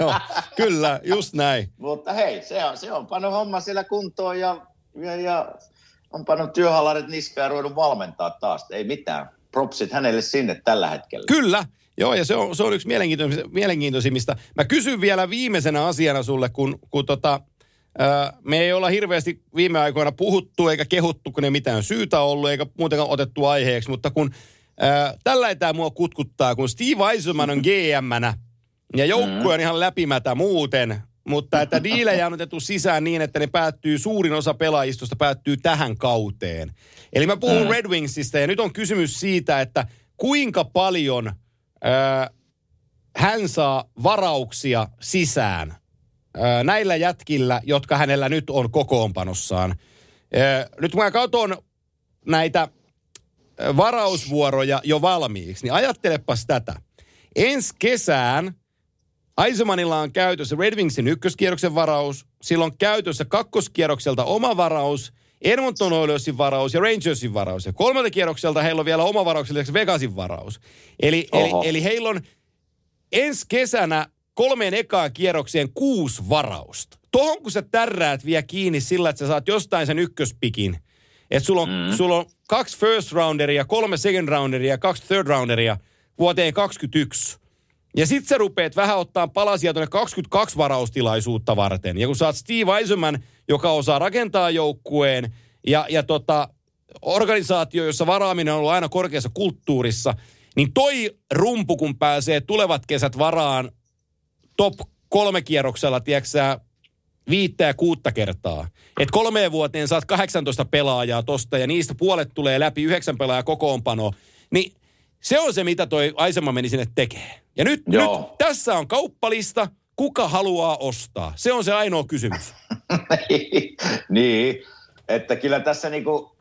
joo, kyllä, just näin. Mutta hei, se on, se on pannut homma siellä kuntoon ja, ja, ja on pannut työhallarit niskaan ja ruvennut valmentaa taas. Ei mitään. Propsit hänelle sinne tällä hetkellä. Kyllä. Joo, ja se on, se on yksi mielenkiintoisimmista, mielenkiintoisimmista. Mä kysyn vielä viimeisenä asiana sulle, kun, kun tota, ää, me ei olla hirveästi viime aikoina puhuttu eikä kehuttu, kun ei mitään syytä ollut, eikä muutenkaan otettu aiheeksi, mutta kun ää, tällä tämä mua kutkuttaa, kun Steve Eisenman on GM-nä ja joukkue on ihan läpimätä muuten, mutta että diilejä on otettu sisään niin, että ne päättyy, suurin osa pelaajistosta päättyy tähän kauteen. Eli mä puhun Red Wingsista ja nyt on kysymys siitä, että kuinka paljon ää, hän saa varauksia sisään ää, näillä jätkillä, jotka hänellä nyt on kokoonpanossaan. Ää, nyt kun mä katson näitä varausvuoroja jo valmiiksi, niin ajattelepas tätä. Ensi kesään Aisemanilla on käytössä Red Wingsin ykköskierroksen varaus, sillä on käytössä kakkoskierrokselta oma varaus, Edmonton Oilersin varaus ja Rangersin varaus. Ja kolmelta kierrokselta heillä on vielä oma varauksen lisäksi Vegasin varaus. Eli, eli, Oho. eli heillä on ensi kesänä kolmeen ekaan kierrokseen kuusi varausta. Tuohon kun sä tärräät vielä kiinni sillä, että sä saat jostain sen ykköspikin, että sulla on, mm. sulla on kaksi first rounderia, kolme second rounderia ja kaksi third rounderia vuoteen 2021, Ja sit sä rupeat vähän ottaa palasia tuonne 22 varaustilaisuutta varten. Ja kun oot Steve Eisenman, joka osaa rakentaa joukkueen ja, ja tota, organisaatio, jossa varaaminen on ollut aina korkeassa kulttuurissa, niin toi rumpu, kun pääsee tulevat kesät varaan top kolme kierroksella, tiedätkö viittä ja kuutta kertaa. Et kolmeen vuoteen saat 18 pelaajaa tosta ja niistä puolet tulee läpi yhdeksän pelaajaa kokoonpano. Niin se on se, mitä toi Aisema meni sinne tekee. Ja nyt, nyt tässä on kauppalista. Kuka haluaa ostaa? Se on se ainoa kysymys. niin, että kyllä tässä niinku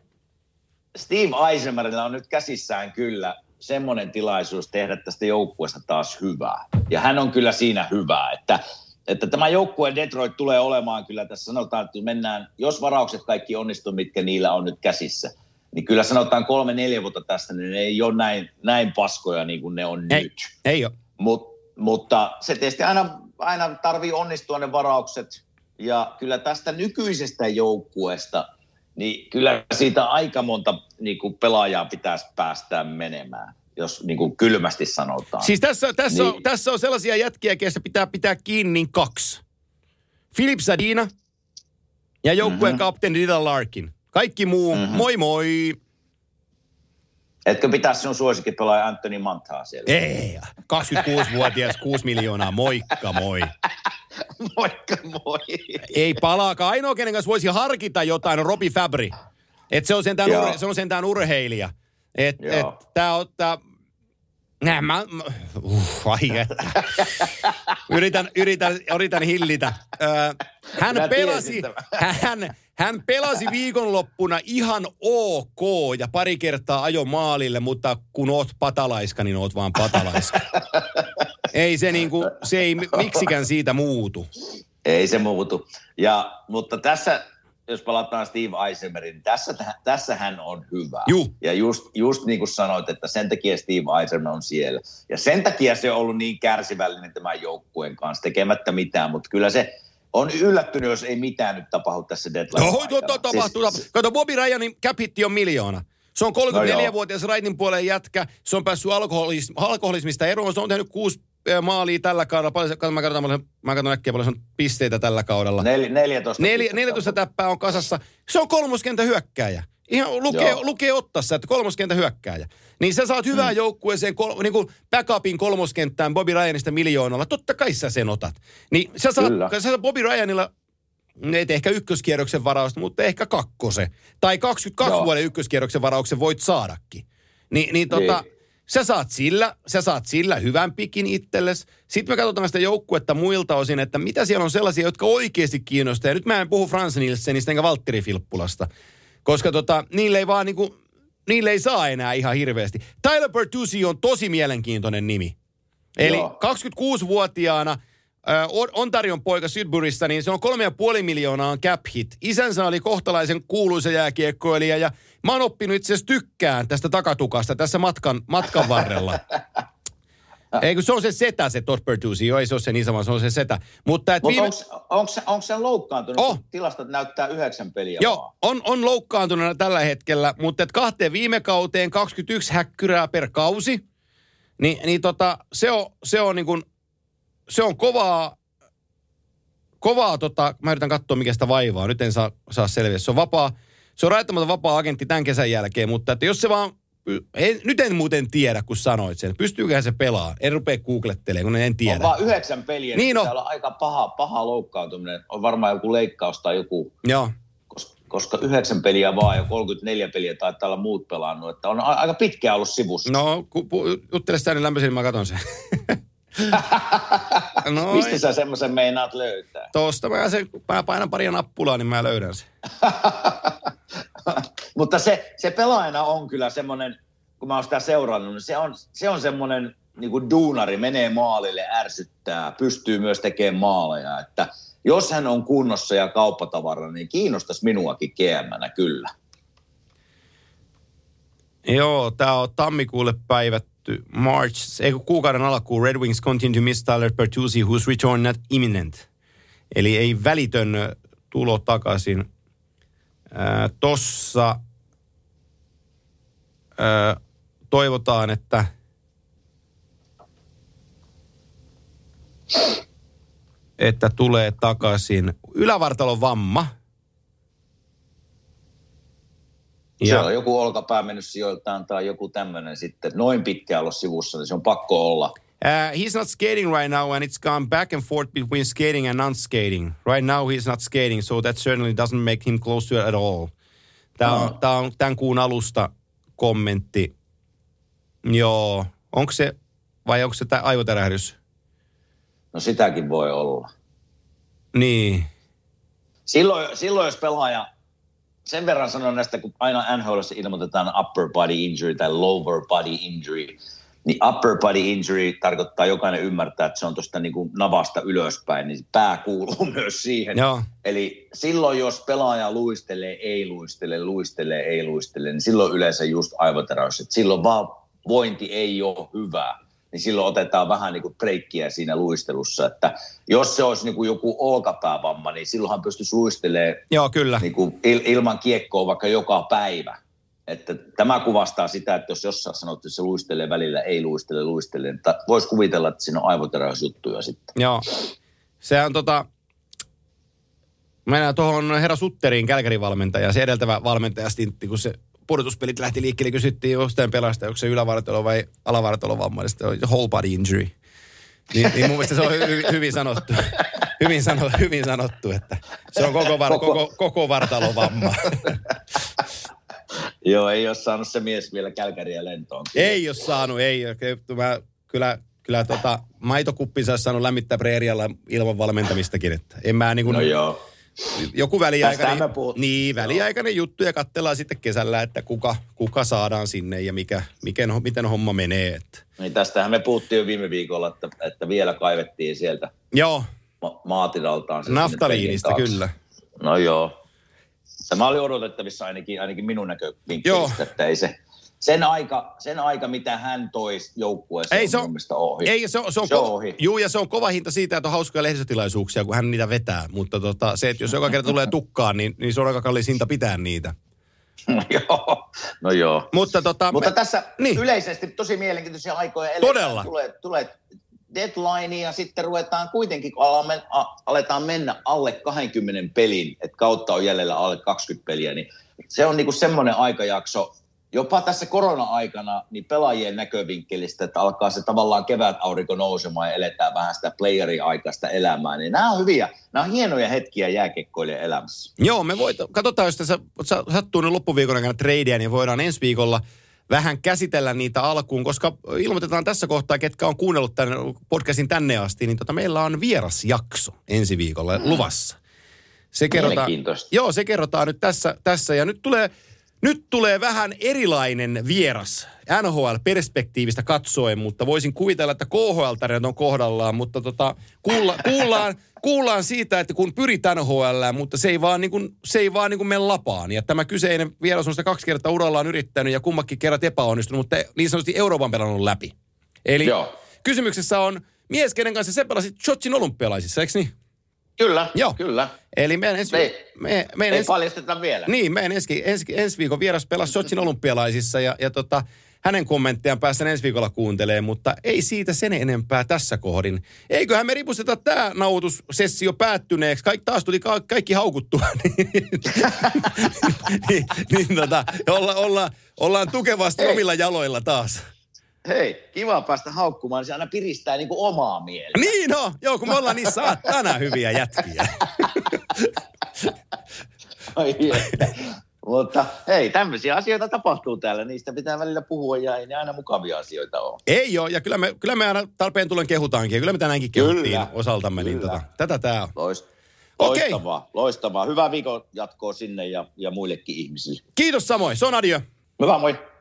Steve Eisenmerillä on nyt käsissään kyllä semmoinen tilaisuus tehdä tästä joukkueesta taas hyvää. Ja hän on kyllä siinä hyvää, että, että tämä joukkue Detroit tulee olemaan kyllä tässä sanotaan, että mennään, jos varaukset kaikki onnistuu, mitkä niillä on nyt käsissä, niin kyllä sanotaan kolme, neljä vuotta tästä, niin ne ei ole näin, näin paskoja niin kuin ne on ei, nyt. Ei ole. Mut, mutta se tietysti aina, aina tarvii onnistua ne varaukset. Ja kyllä tästä nykyisestä joukkueesta, niin kyllä siitä aika monta niin kuin pelaajaa pitäisi päästää menemään jos niin kuin kylmästi sanotaan. Siis tässä, tässä, niin. on, tässä on sellaisia jätkiä, keistä pitää pitää kiinni niin kaksi. Philip Sadina ja joukkueen mm-hmm. kapteeni Dida Larkin. Kaikki muu, mm-hmm. moi moi. Etkö pitää sinun suosikkipelaaja Anthony Mantaa siellä? Ei, 26-vuotias, 6 miljoonaa, moikka moi. moikka moi. Ei palaakaan. Ainoa, kenen kanssa voisi harkita jotain, on Robi Fabri. Et se, on sentään ur, se on sentään urheilija. Et, et, tää ottaa... Nää, mä, uh, ai että. yritän, yritän, yritän hillitä. Hän pelasi, hän, hän pelasi viikonloppuna ihan ok ja pari kertaa ajo maalille, mutta kun oot patalaiska, niin oot vaan patalaiska. ei se niinku, se ei miksikään siitä muutu. Ei se muutu. Ja, mutta tässä, jos palataan Steve Eisenbergin, niin tässä, tässä hän on hyvä. Juh. Ja just, just niin kuin sanoit, että sen takia Steve Eisenberg on siellä. Ja sen takia se on ollut niin kärsivällinen tämän joukkueen kanssa, tekemättä mitään, mutta kyllä se on yllättynyt, jos ei mitään nyt tapahdu tässä deadline No, to, to, tapahtuu. Siis, Kato, Bobby Ryanin cap on miljoona. Se on 34-vuotias no Raitin puolen jätkä. Se on päässyt alkoholism, alkoholismista eroon. Se on tehnyt kuusi maalia tällä kaudella. Paljon, mä katson, mä katson äkkiä paljon pisteitä tällä kaudella. Nel, 14. Nel, 14 täppää on kasassa. Se on kolmoskentä hyökkääjä. Ihan lukee, lukee ottassa, että kolmoskentä hyökkääjä. Niin sä saat hyvää hmm. joukkueeseen, kol, niin kuin backupin kolmoskenttään Bobby Ryanista miljoonalla. Totta kai sä sen otat. Niin sä saat, sä saat Bobby Ryanilla ei ehkä ykköskierroksen varausta, mutta ehkä kakkose. Tai 22 Joo. vuoden ykköskierroksen varauksen voit saadakin. Ni, niin tota, niin. Sä saat, sillä, sä saat sillä hyvän pikin itsellesi. Sitten me katsotaan sitä joukkuetta muilta osin, että mitä siellä on sellaisia, jotka oikeasti kiinnostaa. Ja nyt mä en puhu Frans Nielsenistä enkä Valtteri Filppulasta. Koska tota, niille ei vaan niinku, niille ei saa enää ihan hirveästi. Tyler Bertuzzi on tosi mielenkiintoinen nimi. Eli Joo. 26-vuotiaana – Ontarion poika Sydburysta, niin se on kolme ja puoli miljoonaa on cap hit. Isänsä oli kohtalaisen kuuluisa jääkiekkoilija ja mä oon oppinut itse asiassa tykkään tästä takatukasta tässä matkan, matkan varrella. Ei kun se on se setä, se Todd Bertuzzi. Joo, ei se ole se niin sama, se on se setä. Mutta Mut viime... onko se, loukkaantunut? Oh. Tilastot näyttää yhdeksän peliä Joo, on, on loukkaantunut tällä hetkellä, mutta et kahteen viime kauteen 21 häkkyrää per kausi. Ni, niin tota, se on, se on niin kuin se on kovaa, kovaa tota, mä yritän katsoa mikä sitä vaivaa, nyt en saa, saa selviä. Se on vapaa, se on raittamaton vapaa agentti tämän kesän jälkeen, mutta että jos se vaan, en, nyt en muuten tiedä, kun sanoit sen. Pystyyköhän se pelaa? En rupea googlettelemaan, kun en tiedä. On vaan yhdeksän peliä, niin on. on aika paha, paha loukkaantuminen. On varmaan joku leikkaus tai joku. Joo. Koska, koska yhdeksän peliä vaan ja 34 peliä taitaa olla muut pelannut. Että on aika pitkään ollut sivussa. No, kun juttele sitä, niin lämpöisin mä katon sen. Noin. Mistä sä semmoisen meinaat löytää? Tosta mä, se, mä painan paria nappulaa, niin mä löydän sen. Mutta se, se pelaajana on kyllä semmoinen, kun mä oon sitä seurannut, niin se on, se on semmoinen niin kuin duunari, menee maalille, ärsyttää, pystyy myös tekemään maaleja. Että jos hän on kunnossa ja kauppatavara, niin kiinnostaisi minuakin gm kyllä. Joo, tämä on tammikuulle päivät March, ei kuukauden alkuun Red Wings continue to miss Tyler Bertuzzi, whose return not imminent. Eli ei välitön tulo takaisin. Ää, tossa ää, toivotaan, että että tulee takaisin ylävartalon vamma. Se on joku olkapää mennyt sijoiltaan tai joku tämmöinen sitten. Noin pitkään olla sivussa, niin se on pakko olla. Uh, he's not skating right now, and it's gone back and forth between skating and non-skating. Right now he's not skating, so that certainly doesn't make him close to it at all. Tämä on, No. on tämän kuun alusta kommentti. Joo. Onko se, vai onko se tämä aivotärähdys? No sitäkin voi olla. Niin. Silloin, silloin jos pelaaja, sen verran sanon näistä, kun aina NHL ilmoitetaan upper body injury tai lower body injury, niin upper body injury tarkoittaa, jokainen ymmärtää, että se on tuosta niin navasta ylöspäin, niin pää kuuluu myös siihen. Joo. Eli silloin, jos pelaaja luistelee, ei luistele, luistelee, ei luistele, niin silloin yleensä just aivoteräys. Että silloin vaan vointi ei ole hyvä, niin silloin otetaan vähän niin kuin breikkiä siinä luistelussa. Että jos se olisi niin kuin joku olkapäävamma, niin silloinhan pystyisi luistelemaan Joo, kyllä. niin kuin il- ilman kiekkoa vaikka joka päivä. Että tämä kuvastaa sitä, että jos jossain sanot, että se luistelee välillä, ei luistele, luistele, niin voisi kuvitella, että siinä on aivoteräysjuttuja sitten. Joo. Se on tota... Mennään tuohon herra Sutteriin, Kälkärin valmentaja. Se edeltävä valmentajastintti, kun se pudotuspelit lähti liikkeelle, kysyttiin jostain pelasta, onko se ylävartalo vai alavartalo vamma, sitten on whole body injury. Niin, niin mun mielestä se on hy- hyvin sanottu. Hyvin, sano, hyvin sanottu, että se on koko, var, Koko- koko, koko vartalon vamma. Joo, ei ole saanut se mies vielä Kälkäriä lentoon. ei ole saanut, ei. ole. Mä, kyllä, kyllä tota, maitokuppinsa olisi saanut lämmittää preerialla ilman valmentamistakin. Että en mä niin kuin, No joo. Joku väliaikainen, niin, väliaikainen juttu ja katsellaan sitten kesällä, että kuka, kuka saadaan sinne ja mikä, miten, miten homma menee. Että. Niin tästähän me puhuttiin jo viime viikolla, että, että vielä kaivettiin sieltä Joo, ma- maatilaltaan. naftaliinista kyllä. No joo. Tämä oli odotettavissa ainakin, ainakin minun näkövinkkelistä, että ei se, sen aika, sen aika, mitä hän toisi joukkueeseen, Ei, se on- mielestä ohi. Ei, se on, se on, Se on kova, ohi. juu, ja se on kova hinta siitä, että on hauskoja lehdistötilaisuuksia, kun hän niitä vetää. Mutta tota, se, että jos joka kerta tulee tukkaan, niin, niin se on aika kallis hinta pitää niitä. No joo, no joo. Mutta, tota, Mutta me- tässä niin. yleisesti tosi mielenkiintoisia aikoja eletään. Todella. Tulee, tulee deadline ja sitten ruvetaan kuitenkin, kun aletaan mennä alle 20 pelin, että kautta on jäljellä alle 20 peliä, niin se on niinku semmoinen aikajakso, jopa tässä korona-aikana niin pelaajien näkövinkkelistä, että alkaa se tavallaan kevät aurinko nousemaan ja eletään vähän sitä playeri-aikaista elämää, niin nämä on hyviä, nämä on hienoja hetkiä jääkekkoilijan elämässä. Joo, me voit, katsotaan, jos tässä sa- sattuu nyt loppuviikon aikana tradea, niin voidaan ensi viikolla vähän käsitellä niitä alkuun, koska ilmoitetaan tässä kohtaa, ketkä on kuunnellut tämän podcastin tänne asti, niin tota, meillä on vierasjakso ensi viikolla luvassa. Se kerrotaan, joo, se kerrotaan nyt tässä, tässä ja nyt tulee, nyt tulee vähän erilainen vieras NHL-perspektiivistä katsoen, mutta voisin kuvitella, että KHL-tarinat on kohdallaan, mutta tota, kuulla, kuullaan, kuullaan siitä, että kun pyritään NHL, mutta se ei vaan, niin kuin, se ei vaan niin kuin mene lapaan. Ja tämä kyseinen vieras on sitä kaksi kertaa urallaan yrittänyt ja kummakin kerrat epäonnistunut, mutta niin sanotusti Euroopan pelannut läpi. Eli Joo. kysymyksessä on mies, kenen kanssa se pelasi Chotsin olympialaisissa, eikö niin? Kyllä, Joo. kyllä. Eli meidän ensi, Ei- me, meidän Ei ensi, paljasteta vielä. niin, meidän ensi, ensi, ensi viikon vieras pelasi Sotsin olympialaisissa ja, ja tota, hänen kommenttejaan päästään ensi viikolla kuuntelee, mutta ei siitä sen enempää tässä kohdin. Eiköhän me ripusteta tämä nauhoitussessio päättyneeksi. Kaik, taas tuli ka- kaikki haukuttua. niin, niin, niin tota, olla, olla, ollaan tukevasti Hei. omilla jaloilla taas. Hei, kiva päästä haukkumaan, niin se aina piristää niinku omaa mieltä. Niin no, joo, kun me ollaan niin saatana hyviä jätkiä. Ai. Mutta hei, tämmöisiä asioita tapahtuu täällä, niistä pitää välillä puhua ja ei ne aina mukavia asioita ole. Ei ole, ja kyllä me, kyllä me aina tarpeen tullen kehutaankin. ja Kyllä me tänäänkin kehuttiin Kyllä, osaltamme, niin kyllä. tota, tätä tää on. Loist, loistavaa, loistavaa. Hyvää viikon jatkoa sinne ja, ja muillekin ihmisille. Kiitos samoin, se on adio. Hyvä, moi.